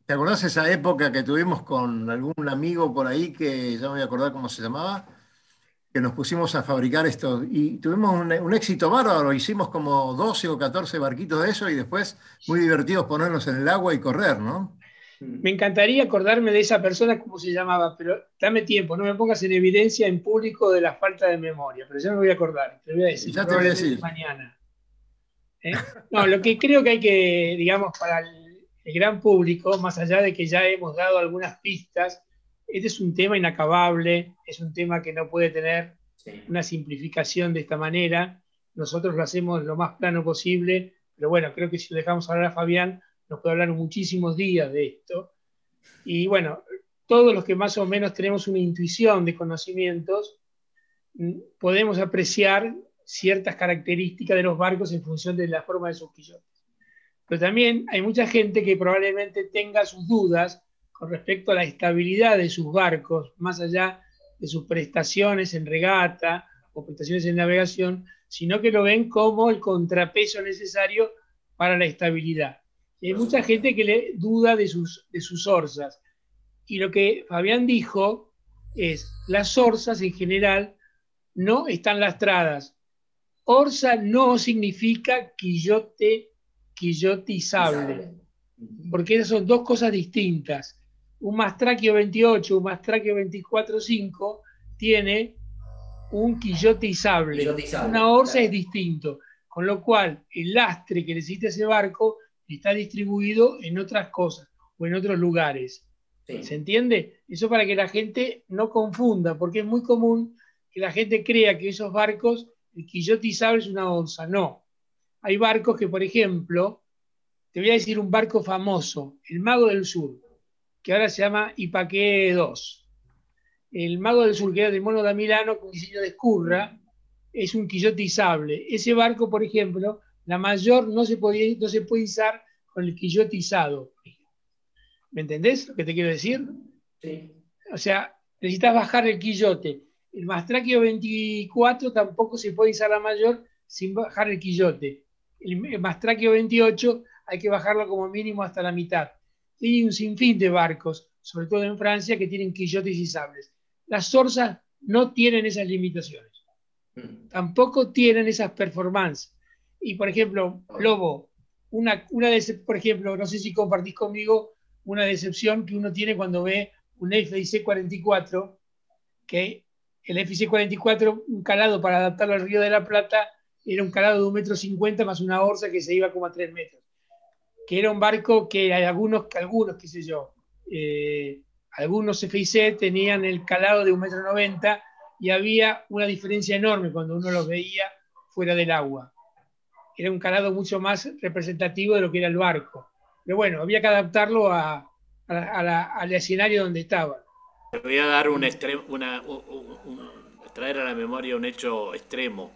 ¿Te acordás esa época que tuvimos con algún amigo por ahí que ya me voy a acordar cómo se llamaba? Que nos pusimos a fabricar esto y tuvimos un, un éxito bárbaro. Hicimos como 12 o 14 barquitos de eso y después muy divertidos ponernos en el agua y correr, ¿no? Me encantaría acordarme de esa persona, cómo se llamaba, pero dame tiempo, no me pongas en evidencia en público de la falta de memoria, pero ya me voy a acordar, te voy a decir, Ya te voy a decir. mañana. ¿Eh? No, lo que creo que hay que, digamos, para el, el gran público, más allá de que ya hemos dado algunas pistas, este es un tema inacabable, es un tema que no puede tener Sí. una simplificación de esta manera. Nosotros lo hacemos lo más plano posible, pero bueno, creo que si lo dejamos hablar a Fabián, nos puede hablar muchísimos días de esto. Y bueno, todos los que más o menos tenemos una intuición de conocimientos, mm, podemos apreciar ciertas características de los barcos en función de la forma de sus quillotes. Pero también hay mucha gente que probablemente tenga sus dudas con respecto a la estabilidad de sus barcos, más allá de sus prestaciones en regata o prestaciones en navegación, sino que lo ven como el contrapeso necesario para la estabilidad. Y hay mucha gente que le duda de sus, de sus orzas. Y lo que Fabián dijo es, las orzas en general no están lastradas. Orza no significa quillote, quillotizable porque esas son dos cosas distintas. Un Mastraquio 28, un Mastraquio 24.5 tiene un quillote izable. Quillotizable, Una orza claro. es distinto, con lo cual el lastre que necesita ese barco está distribuido en otras cosas o en otros lugares. Sí. ¿Se entiende? Eso para que la gente no confunda, porque es muy común que la gente crea que esos barcos, el quillote izable es una onza. No. Hay barcos que, por ejemplo, te voy a decir un barco famoso, el Mago del Sur, que ahora se llama Ipaque 2. El Mago del Sur, que era del Mono da Milano con diseño de escurra, es un quillote izable. Ese barco, por ejemplo, la mayor no se, podía, no se puede izar con el quillote izado. ¿Me entendés lo que te quiero decir? Sí. O sea, necesitas bajar el quillote. El Mastraquio 24 tampoco se puede izar la mayor sin bajar el quillote. El, Mastraquio 28 hay que bajarlo como mínimo hasta la mitad. Y hay un sinfín de barcos, sobre todo en Francia, que tienen quillotes izables. Las orzas no tienen esas limitaciones. Mm. Tampoco tienen esas performances. Y por ejemplo, Lobo, una, una por ejemplo, no sé si compartís conmigo una decepción que uno tiene cuando ve un FIC 44, que el FC-44, un calado para adaptarlo al Río de la Plata, era un calado de un metro cincuenta más una orza que se iba como a tres metros. Que era un barco que hay algunos, algunos, qué sé yo, eh, algunos FIC tenían el calado de un metro noventa y había una diferencia enorme cuando uno los veía fuera del agua. Era un calado mucho más representativo de lo que era el barco. Pero bueno, había que adaptarlo a, al escenario donde estaba. Voy a dar un extremo, una, traer a la memoria un hecho extremo.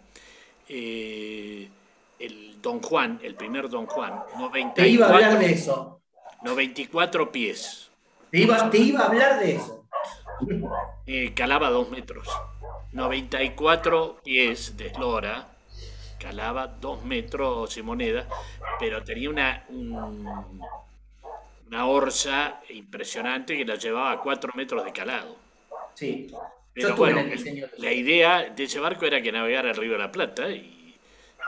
Eh, el Don Juan, el primer Don Juan, 94, te iba a hablar de eso. 94 pies. Te iba, te iba a hablar de eso. Eh, calaba dos metros. 94 pies de eslora, calaba dos metros y moneda, pero tenía una, una orza impresionante que la llevaba a cuatro metros de calado. Sí. Pero bueno, la idea de ese barco era que navegara el río de la Plata y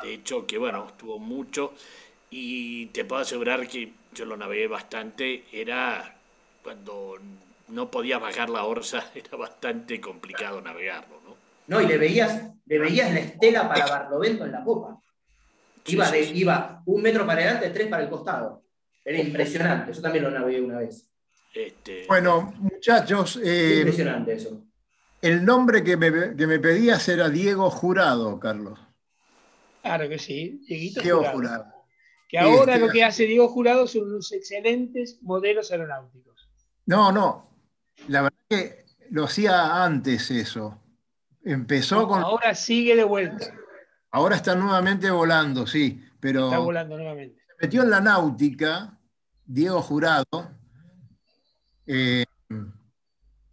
de hecho que bueno, estuvo mucho y te puedo asegurar que yo lo navegué bastante, era cuando no podías bajar la orza, era bastante complicado navegarlo, ¿no? No, y le veías, le veías la estela para Barlovento en la popa. Iba, de, iba un metro para adelante, tres para el costado. Era impresionante, yo también lo navegué una vez. Este... Bueno, muchachos. Eh, impresionante eso. El nombre que me, que me, pedías era Diego Jurado, Carlos. Claro que sí, Dieguito Diego Jurado. Que ahora lo que hace Diego Jurado son unos excelentes modelos aeronáuticos. No, no. La verdad que lo hacía antes eso. Empezó con. Ahora sigue de vuelta. Ahora está nuevamente volando, sí. Pero está volando nuevamente. Se metió en la náutica, Diego Jurado. Eh,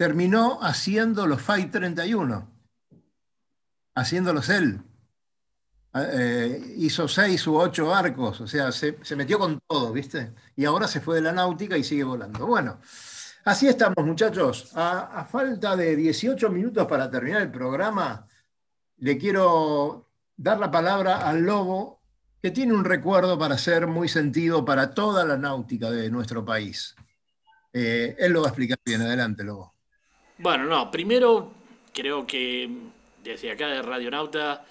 terminó haciendo los Fight 31. Haciéndolos él. Eh, hizo seis u ocho barcos, o sea, se, metió con todo, ¿viste? Y ahora se fue de la náutica y sigue volando. Bueno, así estamos, muchachos. A, falta de 18 minutos para terminar el programa, le quiero dar la palabra al Lobo, que tiene un recuerdo para ser muy sentido para toda la náutica de nuestro país. Eh, él lo va a explicar bien. Adelante, Lobo. Bueno, no, primero creo que desde acá de Radionauta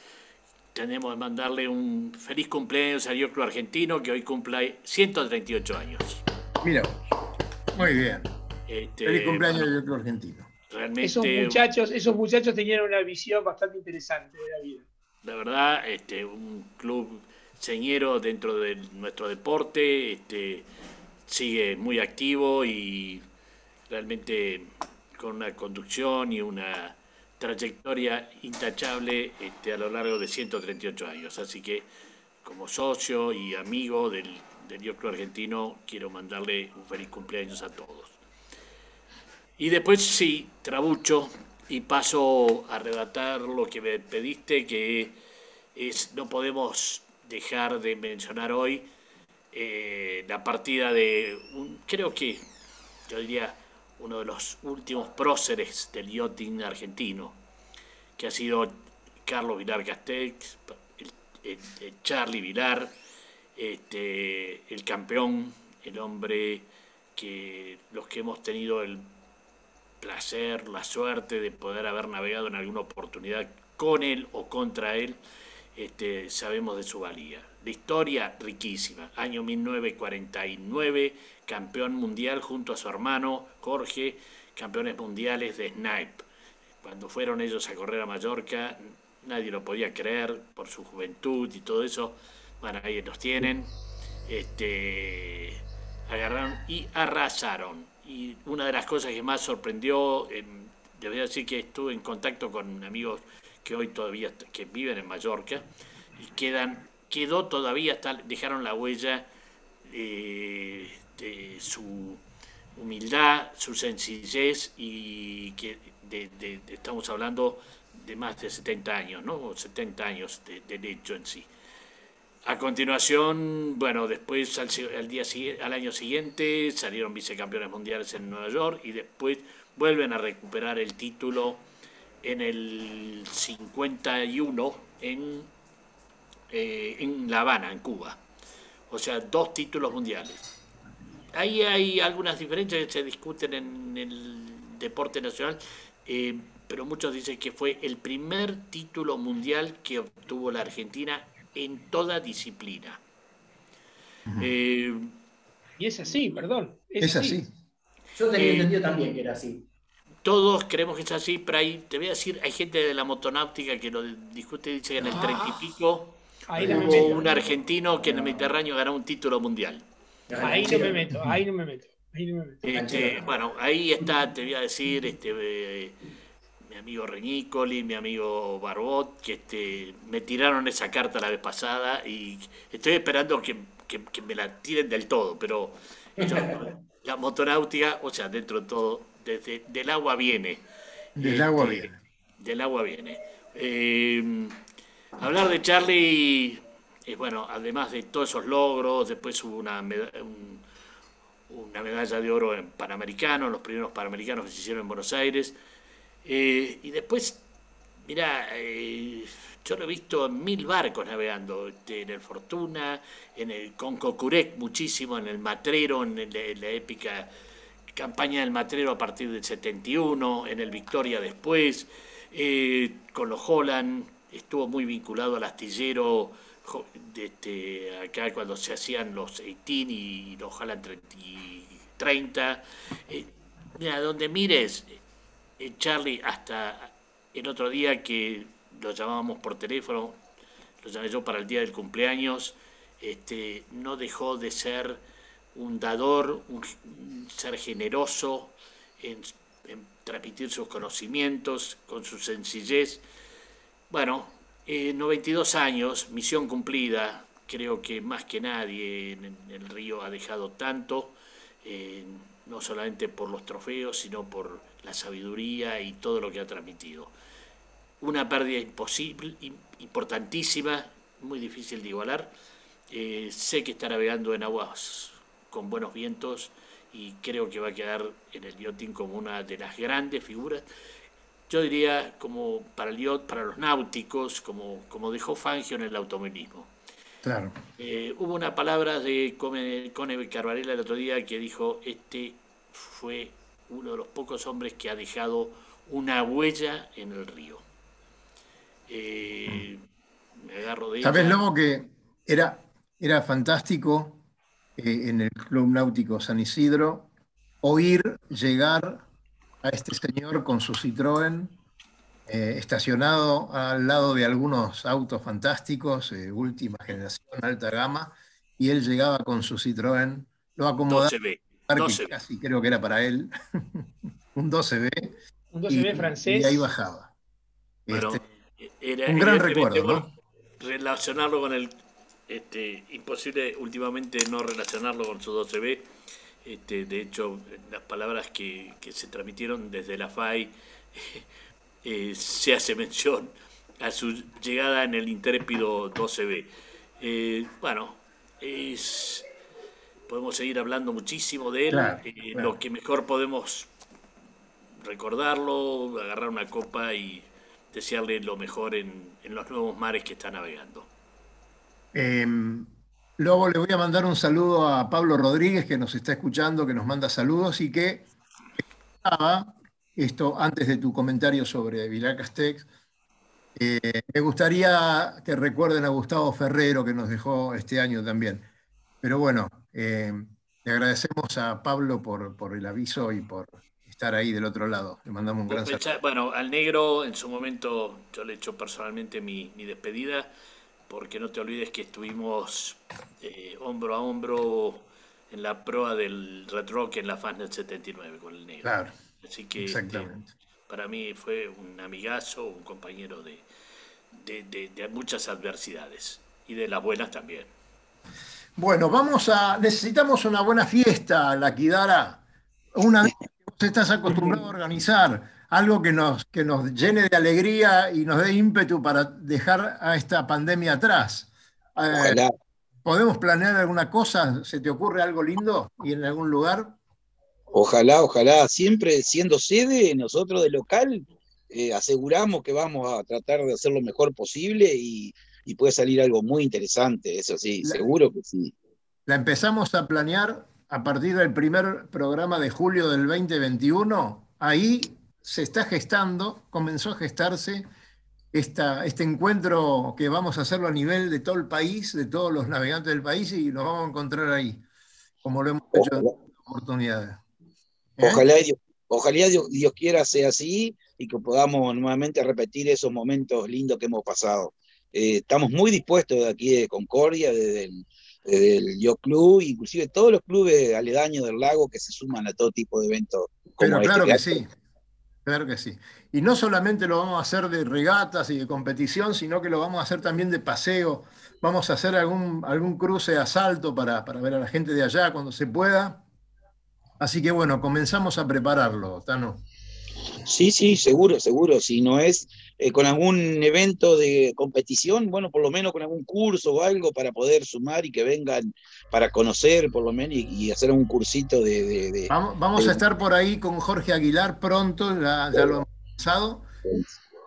tenemos que mandarle un feliz cumpleaños al Club Argentino que hoy cumple 138 años. Mira, muy bien. Este, feliz cumpleaños al Club Argentino. Realmente, esos muchachos, esos muchachos tenían una visión bastante interesante de la vida. La verdad, este, un club señero dentro de nuestro deporte, este, sigue muy activo y realmente con una conducción y una trayectoria intachable este, a lo largo de 138 años. Así que como socio y amigo del, del Club Argentino, quiero mandarle un feliz cumpleaños a todos. Y después sí, trabucho y paso a redactar lo que me pediste, que es no podemos dejar de mencionar hoy eh, la partida de, creo que, yo diría, uno de los últimos próceres del yachting argentino, que ha sido Carlos Vilar Castex, el, Charlie Vilar, este, el campeón, el hombre que los que hemos tenido el placer, la suerte de poder haber navegado en alguna oportunidad con él o contra él, este, sabemos de su valía. La historia riquísima. Año 1949, campeón mundial junto a su hermano Jorge, campeones mundiales de Snipe. Cuando fueron ellos a correr a Mallorca, nadie lo podía creer por su juventud y todo eso. Bueno, ahí los tienen. Este, agarraron y arrasaron. Y una de las cosas que más sorprendió, eh, debería decir que estuve en contacto con amigos que hoy todavía que viven en Mallorca y quedan quedó todavía, dejaron la huella eh, de su humildad, su sencillez y que estamos hablando de más de 70 años, ¿no? 70 años del hecho en sí. A continuación, bueno, después al, día, al año siguiente salieron vicecampeones mundiales en Nueva York y después vuelven a recuperar el título en el 51 en eh, en La Habana, en Cuba. O sea, dos títulos mundiales. Ahí hay algunas diferencias que se discuten en el deporte nacional. eh, pero muchos dicen que fue el primer título mundial que obtuvo la Argentina en toda disciplina. Eh, y es así, perdón. Es, así. Yo tenía entendido también que era así. Todos creemos que es así, pero ahí te voy a decir, hay gente de la motonáutica que lo discute, dice que en el ah. treinta y pico hubo un argentino que en el Mediterráneo ganó un título mundial. Ahí no me meto, ahí no me meto. Este, bueno, ahí está, te voy a decir, este, eh, mi amigo Reñícoli, mi amigo Barbot, que este, me tiraron esa carta la vez pasada y estoy esperando que, me la tiren del todo, pero la motonáutica, o sea, dentro de todo, desde del agua viene. Del agua este, viene. Del agua viene. Eh, hablar de Charlie, es bueno, además de todos esos logros, después hubo una, un, una medalla de oro en Panamericano, los primeros Panamericanos que se hicieron en Buenos Aires. Eh, y después, mira, eh, yo lo he visto en mil barcos navegando, este, en el Fortuna, en el Concocurec muchísimo, en el Matrero, en, la épica campaña del Matrero a partir del 71, en el Victoria después, eh, con los Holland, estuvo muy vinculado al astillero este, acá cuando se hacían los 18 y los Holland 30. Eh, mira, donde mires, eh, Charlie, hasta el otro día que lo llamábamos por teléfono, lo llamé yo para el día del cumpleaños, este, no dejó de ser un dador, un, ser generoso en, en transmitir sus conocimientos, con su sencillez. Bueno, 92 eh, años, misión cumplida, creo que más que nadie en, el río ha dejado tanto, eh, no solamente por los trofeos, sino por la sabiduría y todo lo que ha transmitido. Una pérdida imposible, importantísima, muy difícil de igualar. Eh, sé que está navegando en aguas con buenos vientos y creo que va a quedar en el yachting como una de las grandes figuras yo diría como para, el, para los náuticos, como, como dejó Fangio en el automovilismo. Claro. Eh, hubo una palabra de Cone Carvarela el otro día que dijo, este fue uno de los pocos hombres que ha dejado una huella en el río. Eh, me agarro de ¿Sabes, Lobo, que era, era fantástico eh, en el Club Náutico San Isidro oír llegar a este señor con su Citroën eh, estacionado al lado de algunos autos fantásticos, eh, última generación, alta gama, y él llegaba con su Citroën, lo acomodaba, 12B, casi creo que era para él, un 12B, un 12B francés. Y ahí bajaba. Este, un gran recuerdo, ¿no? Relacionarlo con el, este, imposible últimamente no relacionarlo con su 12B este, de hecho, las palabras que, se transmitieron desde la FAI eh, se hace mención a su llegada en el intrépido 12B. Eh, bueno, es, podemos seguir hablando muchísimo de él. Eh, lo que mejor podemos recordarlo, agarrar una copa y desearle lo mejor en, en los nuevos mares que está navegando. Luego le voy a mandar un saludo a Pablo Rodríguez, que nos está escuchando, que nos manda saludos y que esto antes de tu comentario sobre Vilacastex. Eh, me gustaría que recuerden a Gustavo Ferrero, que nos dejó este año también. Pero bueno, eh, le agradecemos a Pablo por, por, el aviso y por estar ahí del otro lado. Le mandamos un gran saludo. Bueno, al negro en su momento yo le he hecho personalmente mi, mi despedida porque no te olvides que estuvimos eh, hombro a hombro en la proa del Red Rock en la Fastnet 79 con el negro. Claro. Así que este, para mí fue un amigazo, un compañero de, de, muchas adversidades y de las buenas también. Bueno, vamos a. Necesitamos una buena fiesta, la Kidara. Una vez que vos estás acostumbrado a organizar algo que nos, que nos llene de alegría y nos dé ímpetu para dejar a esta pandemia atrás. Eh, ¿Podemos planear alguna cosa? ¿Se te ocurre algo lindo y en algún lugar? Ojalá, ojalá. Siempre siendo sede, nosotros de local eh, aseguramos que vamos a tratar de hacer lo mejor posible y, puede salir algo muy interesante, eso sí, seguro que sí. La empezamos a planear a partir del primer programa de julio del 2021. Ahí se está gestando, comenzó a gestarse esta, este encuentro que vamos a hacerlo a nivel de todo el país, de todos los navegantes del país, y nos vamos a encontrar ahí, como lo hemos hecho en otras oportunidades. ¿Eh? Ojalá, Dios, ojalá Dios, Dios quiera sea así y que podamos nuevamente repetir esos momentos lindos que hemos pasado. Eh, estamos muy dispuestos de aquí de Concordia, desde el, desde el Yo Club, inclusive todos los clubes aledaños del lago que se suman a todo tipo de eventos. Como Pero claro este que sí, claro que sí. Y no solamente lo vamos a hacer de regatas y de competición, sino que lo vamos a hacer también de paseo. Vamos a hacer algún, algún cruce de asalto para, para ver a la gente de allá cuando se pueda. Así que bueno, comenzamos a prepararlo, Tano. Sí, sí, seguro, seguro. Si no es eh, con algún evento de competición, bueno, por lo menos con algún curso o algo para poder sumar y que vengan para conocer, por lo menos, y, y hacer un cursito de. de- de- Vamos, vamos de- a estar por ahí con Jorge Aguilar pronto, ya, ya lo hemos pensado.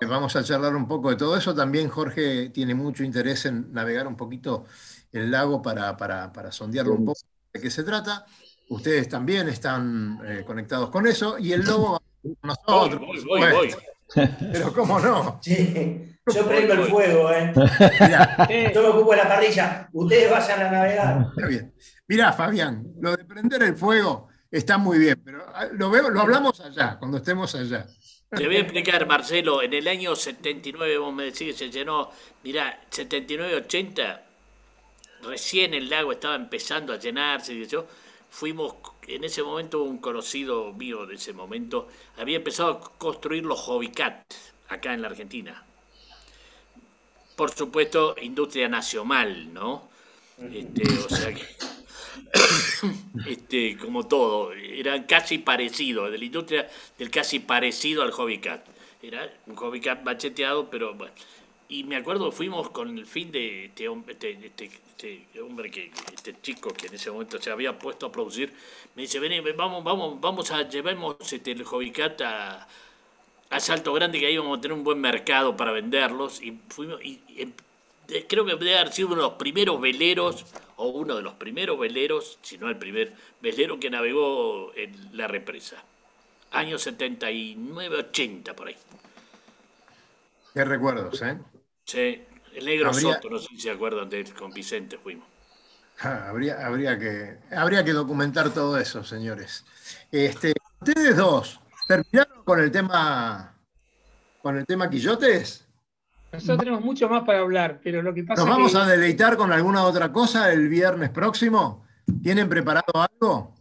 Vamos a charlar un poco de todo eso. También Jorge tiene mucho interés en navegar un poquito el lago para, para, para sondearlo un poco de qué se trata. Ustedes también están eh, conectados con eso. Y el lobo nosotros. Voy, por voy, voy, voy. supuesto. Pero cómo no. Yo prendo el fuego, ¿eh? Mirá, Eh, Yo me ocupo de la parrilla. Ustedes vayan a navegar. está bien. Mirá, Fabián, lo de prender el fuego está muy bien, pero ah, lo, veo, lo hablamos allá, cuando estemos allá. Te voy a explicar, Marcelo, en el año 79, vos me decís que se llenó, mirá, 79-80, recién el lago estaba empezando a llenarse, y yo, fuimos, en ese momento un conocido mío de ese momento, había empezado a construir los Hobbycat acá en la Argentina. Por supuesto, industria nacional, ¿no? Este, o sea que, este, como todo, eran casi parecidos, de la industria del casi parecido al Hobbycat. Era un Hobbycat macheteado, pero bueno. Y me acuerdo, fuimos con el fin de este, este, este- este hombre, que, este chico que en ese momento se había puesto a producir, me dice, vení, ven, vamos, vamos, vamos a llevemos este, el Hobbycat a, a Salto Grande, que ahí íbamos a tener un buen mercado para venderlos. Y fuimos, y, em- de- creo que debe haber sido uno de los primeros veleros, o uno de los primeros veleros, si no el primer velero que navegó en la represa. Años 79, 80 por ahí. Qué recuerdos, ¿eh? Sí, el negro Habría- Soto, no sé si se acuerdan de él, con Vicente fuimos. Habría, habría, que, habría que documentar todo eso, señores. Este, ustedes dos, ¿terminaron con el tema con el tema Quillotes? nosotros tenemos mucho más para hablar, pero lo que pasa ¿Nos vamos que a deleitar con alguna otra cosa el viernes próximo? ¿Tienen preparado algo?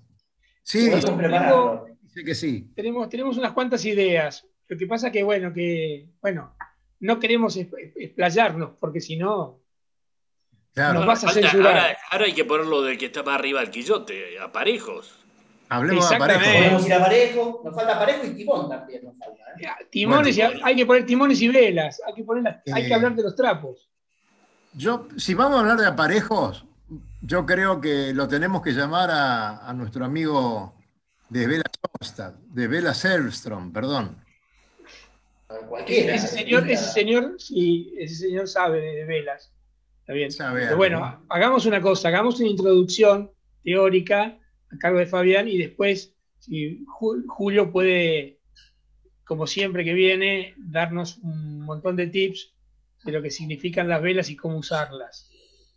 Sí, prepararlo. dice que sí. tenemos, tenemos unas cuantas ideas. Lo que pasa que, bueno, que, bueno, no queremos explayarnos, porque si no, Claro, Nos vas a Falta- censurar. ahora, ahora hay que ponerlo de que está más arriba del quillote, a parejos. hablemos de. Podemos ir a Parejo. Nos falta Parejo y Timón también nos falta. ¿eh? timones, Bueno. hay que poner timones y velas, hay que, poner las- hay Eh, que hablar de los trapos. Yo, si vamos a hablar de aparejos, yo creo que lo tenemos que llamar a, a nuestro amigo de Vela Sonstad, de Vela Selstrom, perdón. Cualquiera. Ese señor, ese señor, sí, ese señor sabe de, de velas. Está bien. Sabe Pero algo. bueno, hagamos una cosa, hagamos una introducción teórica a cargo de Fabián y después, si Ju- Julio puede, como siempre que viene, darnos un montón de tips de lo que significan las velas y cómo usarlas.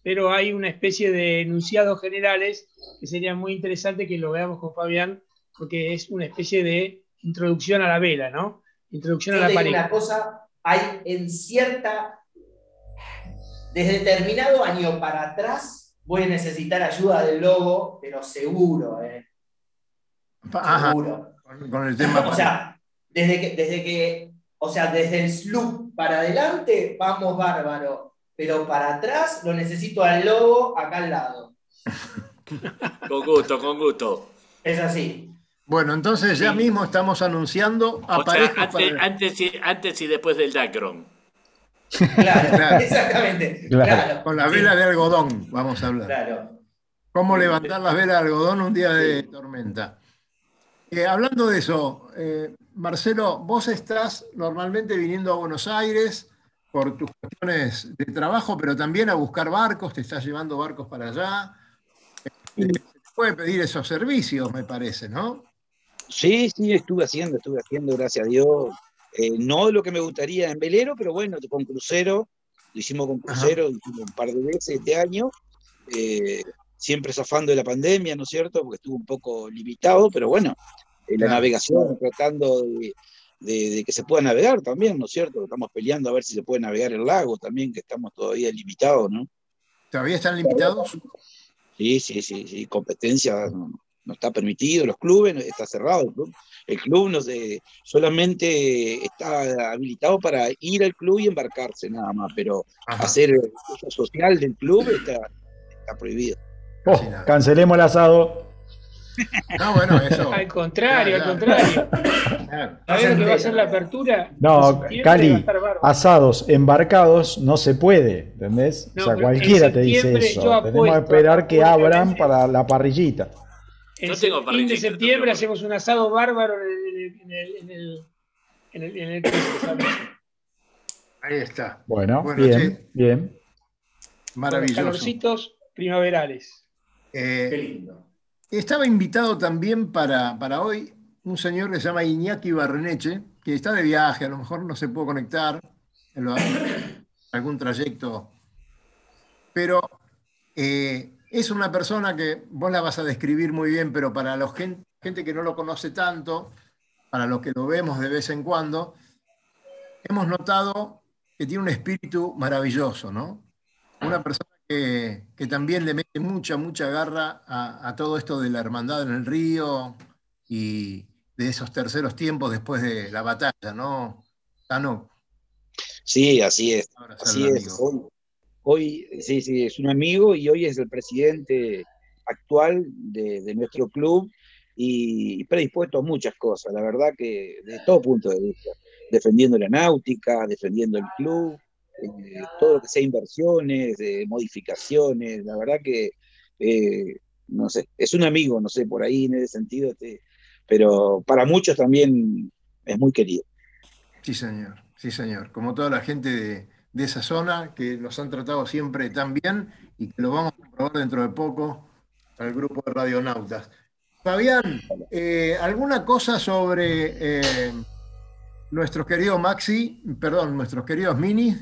Pero hay una especie de enunciados generales que sería muy interesante que lo veamos con Fabián, porque es una especie de introducción a la vela, ¿no? Introducción Yo a la digo una pareja. cosa, hay en cierta, desde determinado año para atrás, voy a necesitar ayuda del logo, pero seguro, ¿eh? Ajá, Seguro. con, con el tema. O sea, desde que, desde que, o sea, desde el sloop para adelante, vamos bárbaro, pero para atrás lo necesito al logo acá al lado. Con gusto, con gusto. Es así. Bueno, entonces ya Sí. mismo estamos anunciando O sea, aparejos antes, para- antes, y, antes y después del Dacron. Claro, Claro. exactamente. Claro. Claro. con la Sí, vela de algodón, vamos a hablar. Claro. ¿Cómo levantar las velas de algodón un día de tormenta? Eh, hablando de eso, eh, Marcelo, vos estás normalmente viniendo a Buenos Aires por tus cuestiones de trabajo, pero también a buscar barcos, te estás llevando barcos para allá. Eh, puede pedir esos servicios, me parece, ¿no? Sí, sí, estuve haciendo, estuve haciendo, gracias a Dios. Eh, no lo que me gustaría en velero, pero bueno, con crucero, lo hicimos con crucero, hicimos un par de veces este año, eh, siempre zafando de la pandemia, ¿no es cierto? Porque estuvo un poco limitado, pero bueno, eh, la navegación, tratando de, que se pueda navegar también, ¿no es cierto? Estamos peleando a ver si se puede navegar el lago también, que estamos todavía limitados, ¿no? ¿Todavía están limitados? Sí, sí, sí, sí, competencia no, está permitido, los clubes, está cerrado el club. El club no solamente está habilitado para ir al club y embarcarse nada más, pero hacer el uso social del club está, prohibido. Oh, cancelemos el asado. No, bueno, eso. al contrario, al contrario. ¿Sabes lo que va a ser la apertura? No, Cali, asados embarcados no se puede, ¿entendés? o sea, cualquiera te dice eso. Tenemos que esperar que abran para la parrillita. En el fin de septiembre hacemos un asado bárbaro en el, en el, en el, en el, Ahí está. Bueno, bien, bien. Maravilloso. calorcitos primaverales. Eh, Qué lindo. Estaba invitado también para, para hoy un señor que se llama Iñaki Barreneche, que está de viaje, a lo mejor no se puede conectar en algún trayecto, pero eh, es una persona que vos la vas a describir muy bien, pero para la gente, gente que no lo conoce tanto, para los que lo vemos de vez en cuando, hemos notado que tiene un espíritu maravilloso, ¿no? Una persona que, también le mete mucha, mucha garra a, todo esto de la hermandad en el río y de esos terceros tiempos después de la batalla, ¿no? Tano. Sí, así es. Así es. Hoy, sí, sí, es un amigo y hoy es el presidente actual de, nuestro club y predispuesto a muchas cosas, la verdad que de todo punto de vista, defendiendo la náutica, defendiendo el club, eh, todo lo que sea inversiones, modificaciones, la verdad que, eh, no sé, es un amigo, no sé, por ahí en ese sentido, este, pero para muchos también es muy querido. Sí, señor, sí, señor, como toda la gente de de esa zona, que nos han tratado siempre tan bien y que lo vamos a probar dentro de poco al grupo de radionautas. Fabián, eh, ¿alguna cosa sobre eh, nuestros queridos Maxi, perdón, nuestros queridos Mini?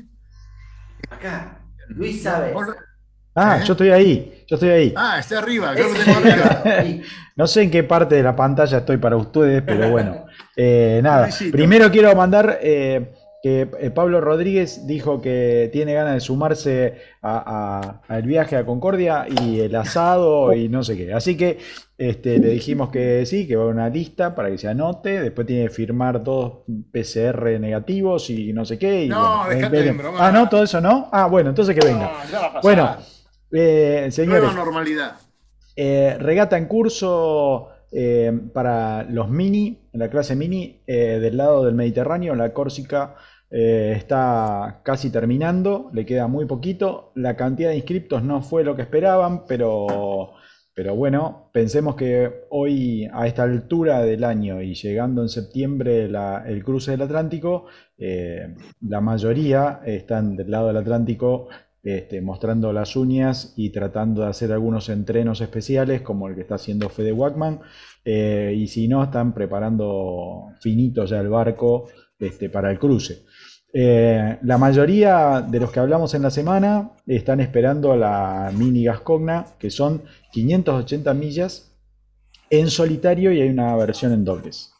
Acá, Luis sabe. Ah, ¿Eh? yo estoy ahí, yo estoy ahí. Ah, está arriba, yo lo tengo arriba. no sé en qué parte de la pantalla estoy para ustedes, pero bueno. nada, primero quiero mandar que eh, Pablo Rodríguez dijo que tiene ganas de sumarse al viaje a Concordia y el asado y no sé qué. Así que este, le dijimos que sí, que va a una lista para que se anote. Después tiene que firmar todos PCR negativos y no sé qué. no, déjate Ah, no, todo eso no. Ah, bueno, entonces que venga. bueno, eh, señores. Nueva normalidad. Eh, regata en curso para los mini, la clase mini, del lado del Mediterráneo, la Córsica eh, está casi terminando, le queda muy poquito. La cantidad de inscriptos no fue lo que esperaban, pero, pero bueno, pensemos que hoy a esta altura del año y llegando en septiembre el cruce del Atlántico, eh, la mayoría están del lado del Atlántico este, mostrando las uñas y tratando de hacer algunos entrenos especiales como el que está haciendo Fede Wackman. Eh, y si no, están preparando finito ya el barco este, para el cruce. Eh, la mayoría de los que hablamos en la semana están esperando la mini Gascogna, que son 580 millas en solitario y hay una versión en dobles.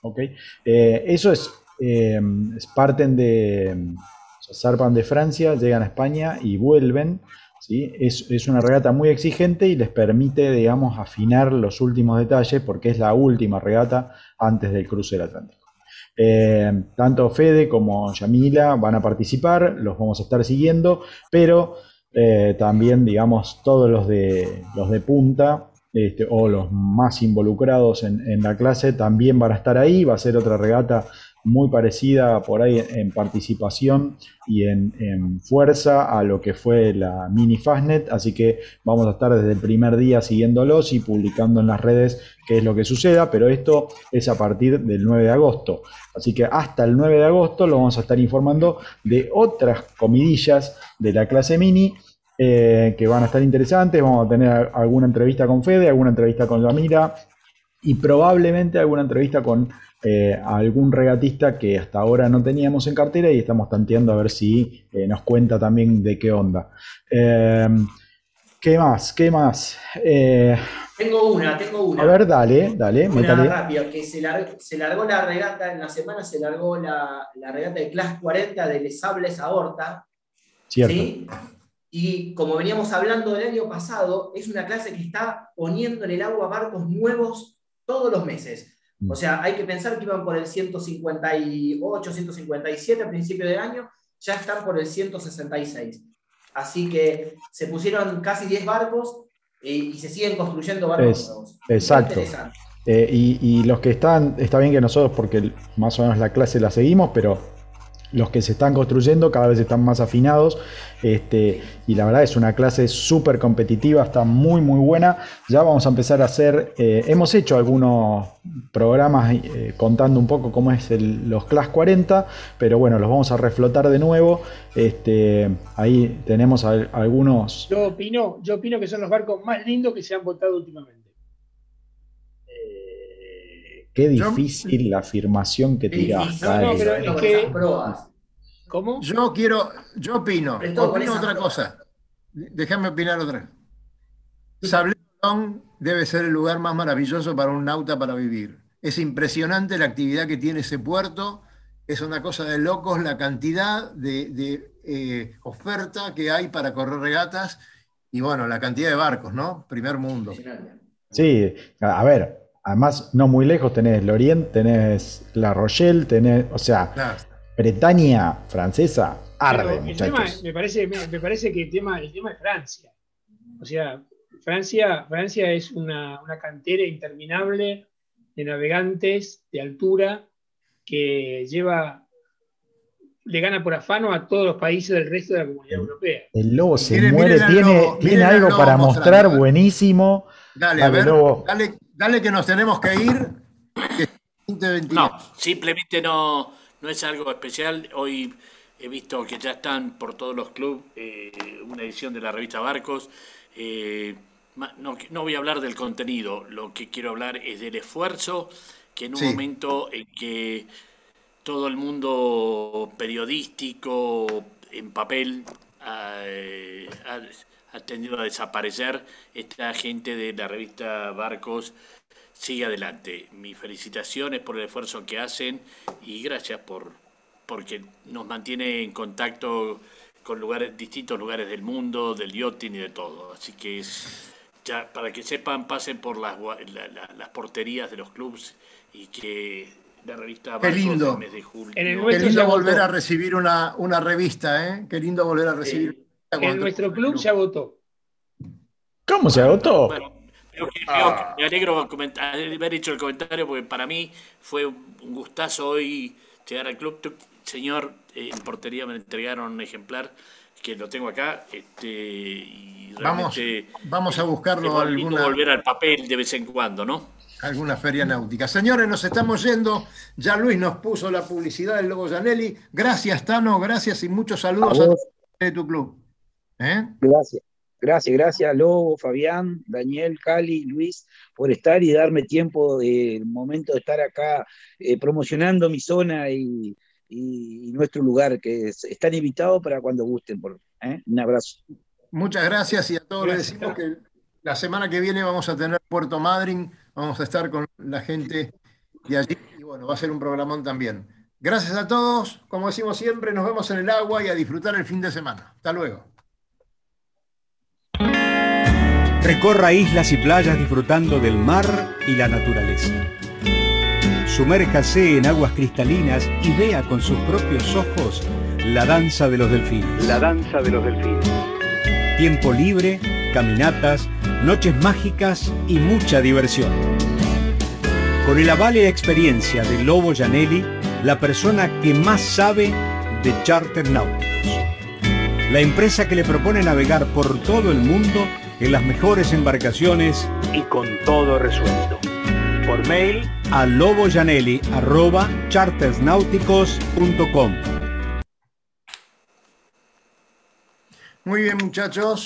Eh, eso es, eh, parten de, zarpan de Francia, llegan a España y vuelven. ¿sí? Es, es, una regata muy exigente y les permite, digamos, afinar los últimos detalles porque es la última regata antes del cruce del Atlántico. Eh, tanto Fede como Yamila van a participar, los vamos a estar siguiendo, pero eh, también, digamos, todos los de, los de punta este, o los más involucrados en, en, la clase también van a estar ahí. Va a ser otra regata muy parecida por ahí en participación y en, fuerza a lo que fue la mini Fastnet, así que vamos a estar desde el primer día siguiéndolos y publicando en las redes qué es lo que suceda, pero esto es a partir del 9 de agosto, así que hasta el 9 de agosto lo vamos a estar informando de otras comidillas de la clase mini eh, que van a estar interesantes, vamos a tener alguna entrevista con Fede, alguna entrevista con Yamira, y probablemente alguna entrevista con eh, algún regatista que hasta ahora no teníamos en cartera y estamos tanteando a ver si eh, nos cuenta también de qué onda. Eh, ¿Qué más? ¿Qué más? tengo una, tengo una. A ver, dale, dale, una rápido, que se, largó la regata, en la semana se largó la, regata de Class 40 de Les Sables a Horta. Cierto. Y como veníamos hablando del año pasado, es una clase que está poniendo en el agua barcos nuevos todos los meses. Mm. O sea, hay que pensar que iban por el 158, 157 a principio de año, ya están por el 166. Así que se pusieron casi 10 barcos eh, y se siguen construyendo barcos nuevos. Exacto. Eh, y, y, los que están, está bien que nosotros, porque más o menos la clase la seguimos, pero los que se están construyendo cada vez están más afinados este, y la verdad es una clase súper competitiva, está muy muy buena. Ya vamos a empezar a hacer, eh, hemos hecho algunos programas eh, contando un poco cómo es los Class 40, pero bueno, los vamos a reflotar de nuevo. Este, ahí tenemos algunos... Yo opino, yo opino que son los barcos más lindos que se han votado últimamente. Qué difícil la afirmación que tiras. ¿Cómo? Yo quiero, yo opino, opino otra cosa. Déjame opinar otra. Sabletón debe ser el lugar más maravilloso para un nauta para vivir. Es impresionante la actividad que tiene ese puerto. Es una cosa de locos la cantidad de, eh, oferta que hay para correr regatas y bueno, la cantidad de barcos, ¿no? Primer mundo. Sí, a ver, además no muy lejos tenés Lorient, tenés La Rochelle, tenés, o sea, Bretaña francesa, arde, muchachos. me, parece, me, parece que el tema, el tema es Francia. O sea, Francia, Francia es una, cantera interminable de navegantes de altura que lleva le gana por afano a todos los países del resto de la comunidad europea. El lobo se muere, tiene, tiene algo para mostrar buenísimo. Dale, a ver, dale, dale que nos tenemos que ir. no, simplemente no, no es algo especial. Hoy he visto que ya están por todos los clubes eh, una edición de la revista Barcos. Eh, no, no, voy a hablar del contenido, lo que quiero hablar es del esfuerzo que en un momento en que todo el mundo periodístico en papel eh, ha, ha tendido a desaparecer, esta gente de la revista Barcos sigue adelante. Mis felicitaciones por el esfuerzo que hacen y gracias por porque nos mantiene en contacto con lugares distintos lugares del mundo, del yachting y de todo. Así que es, ya para que sepan, pasen por las, las porterías de los clubes y que la revista Qué lindo. mes de julio. Qué lindo volver a recibir una, una revista, ¿eh? Qué lindo volver a recibir. En nuestro club se agotó. ¿Cómo se agotó? Ah. me alegro haber hecho el comentario porque para mí fue un gustazo hoy llegar al club. Señor, en portería me entregaron un ejemplar que lo tengo acá. Este, y vamos, vamos a buscarlo. Alguna... volver al papel de vez en cuando, ¿no? Alguna feria náutica. Señores, nos estamos yendo. Ya Luis nos puso la publicidad del Lobo Janelli. Gracias, Tano. Gracias y muchos saludos a, de tu club. ¿Eh? Gracias. Gracias, gracias Lobo, Fabián, Daniel, Cali, Luis, por estar y darme tiempo del momento de estar acá eh, promocionando mi zona y, nuestro lugar, que están invitados para cuando gusten. Por, ¿eh? Un abrazo. Muchas gracias y a todos les decimos que la semana que viene vamos a tener Puerto Madryn, vamos a estar con la gente de allí y bueno, va a ser un programón también. Gracias a todos, como decimos siempre, nos vemos en el agua y a disfrutar el fin de semana. Hasta luego. Recorra islas y playas disfrutando del mar y la naturaleza. Sumérjase en aguas cristalinas y vea con sus propios ojos la danza de los delfines. La danza de los delfines. Tiempo libre, caminatas, noches mágicas y mucha diversión. Con el aval y experiencia de Lobo Janelli, la persona que más sabe de charter náuticos. La empresa que le propone navegar por todo el mundo en las mejores embarcaciones y con todo resuelto. Por mail a loboyanelli.chartersnáuticos.com. Muy bien, muchachos.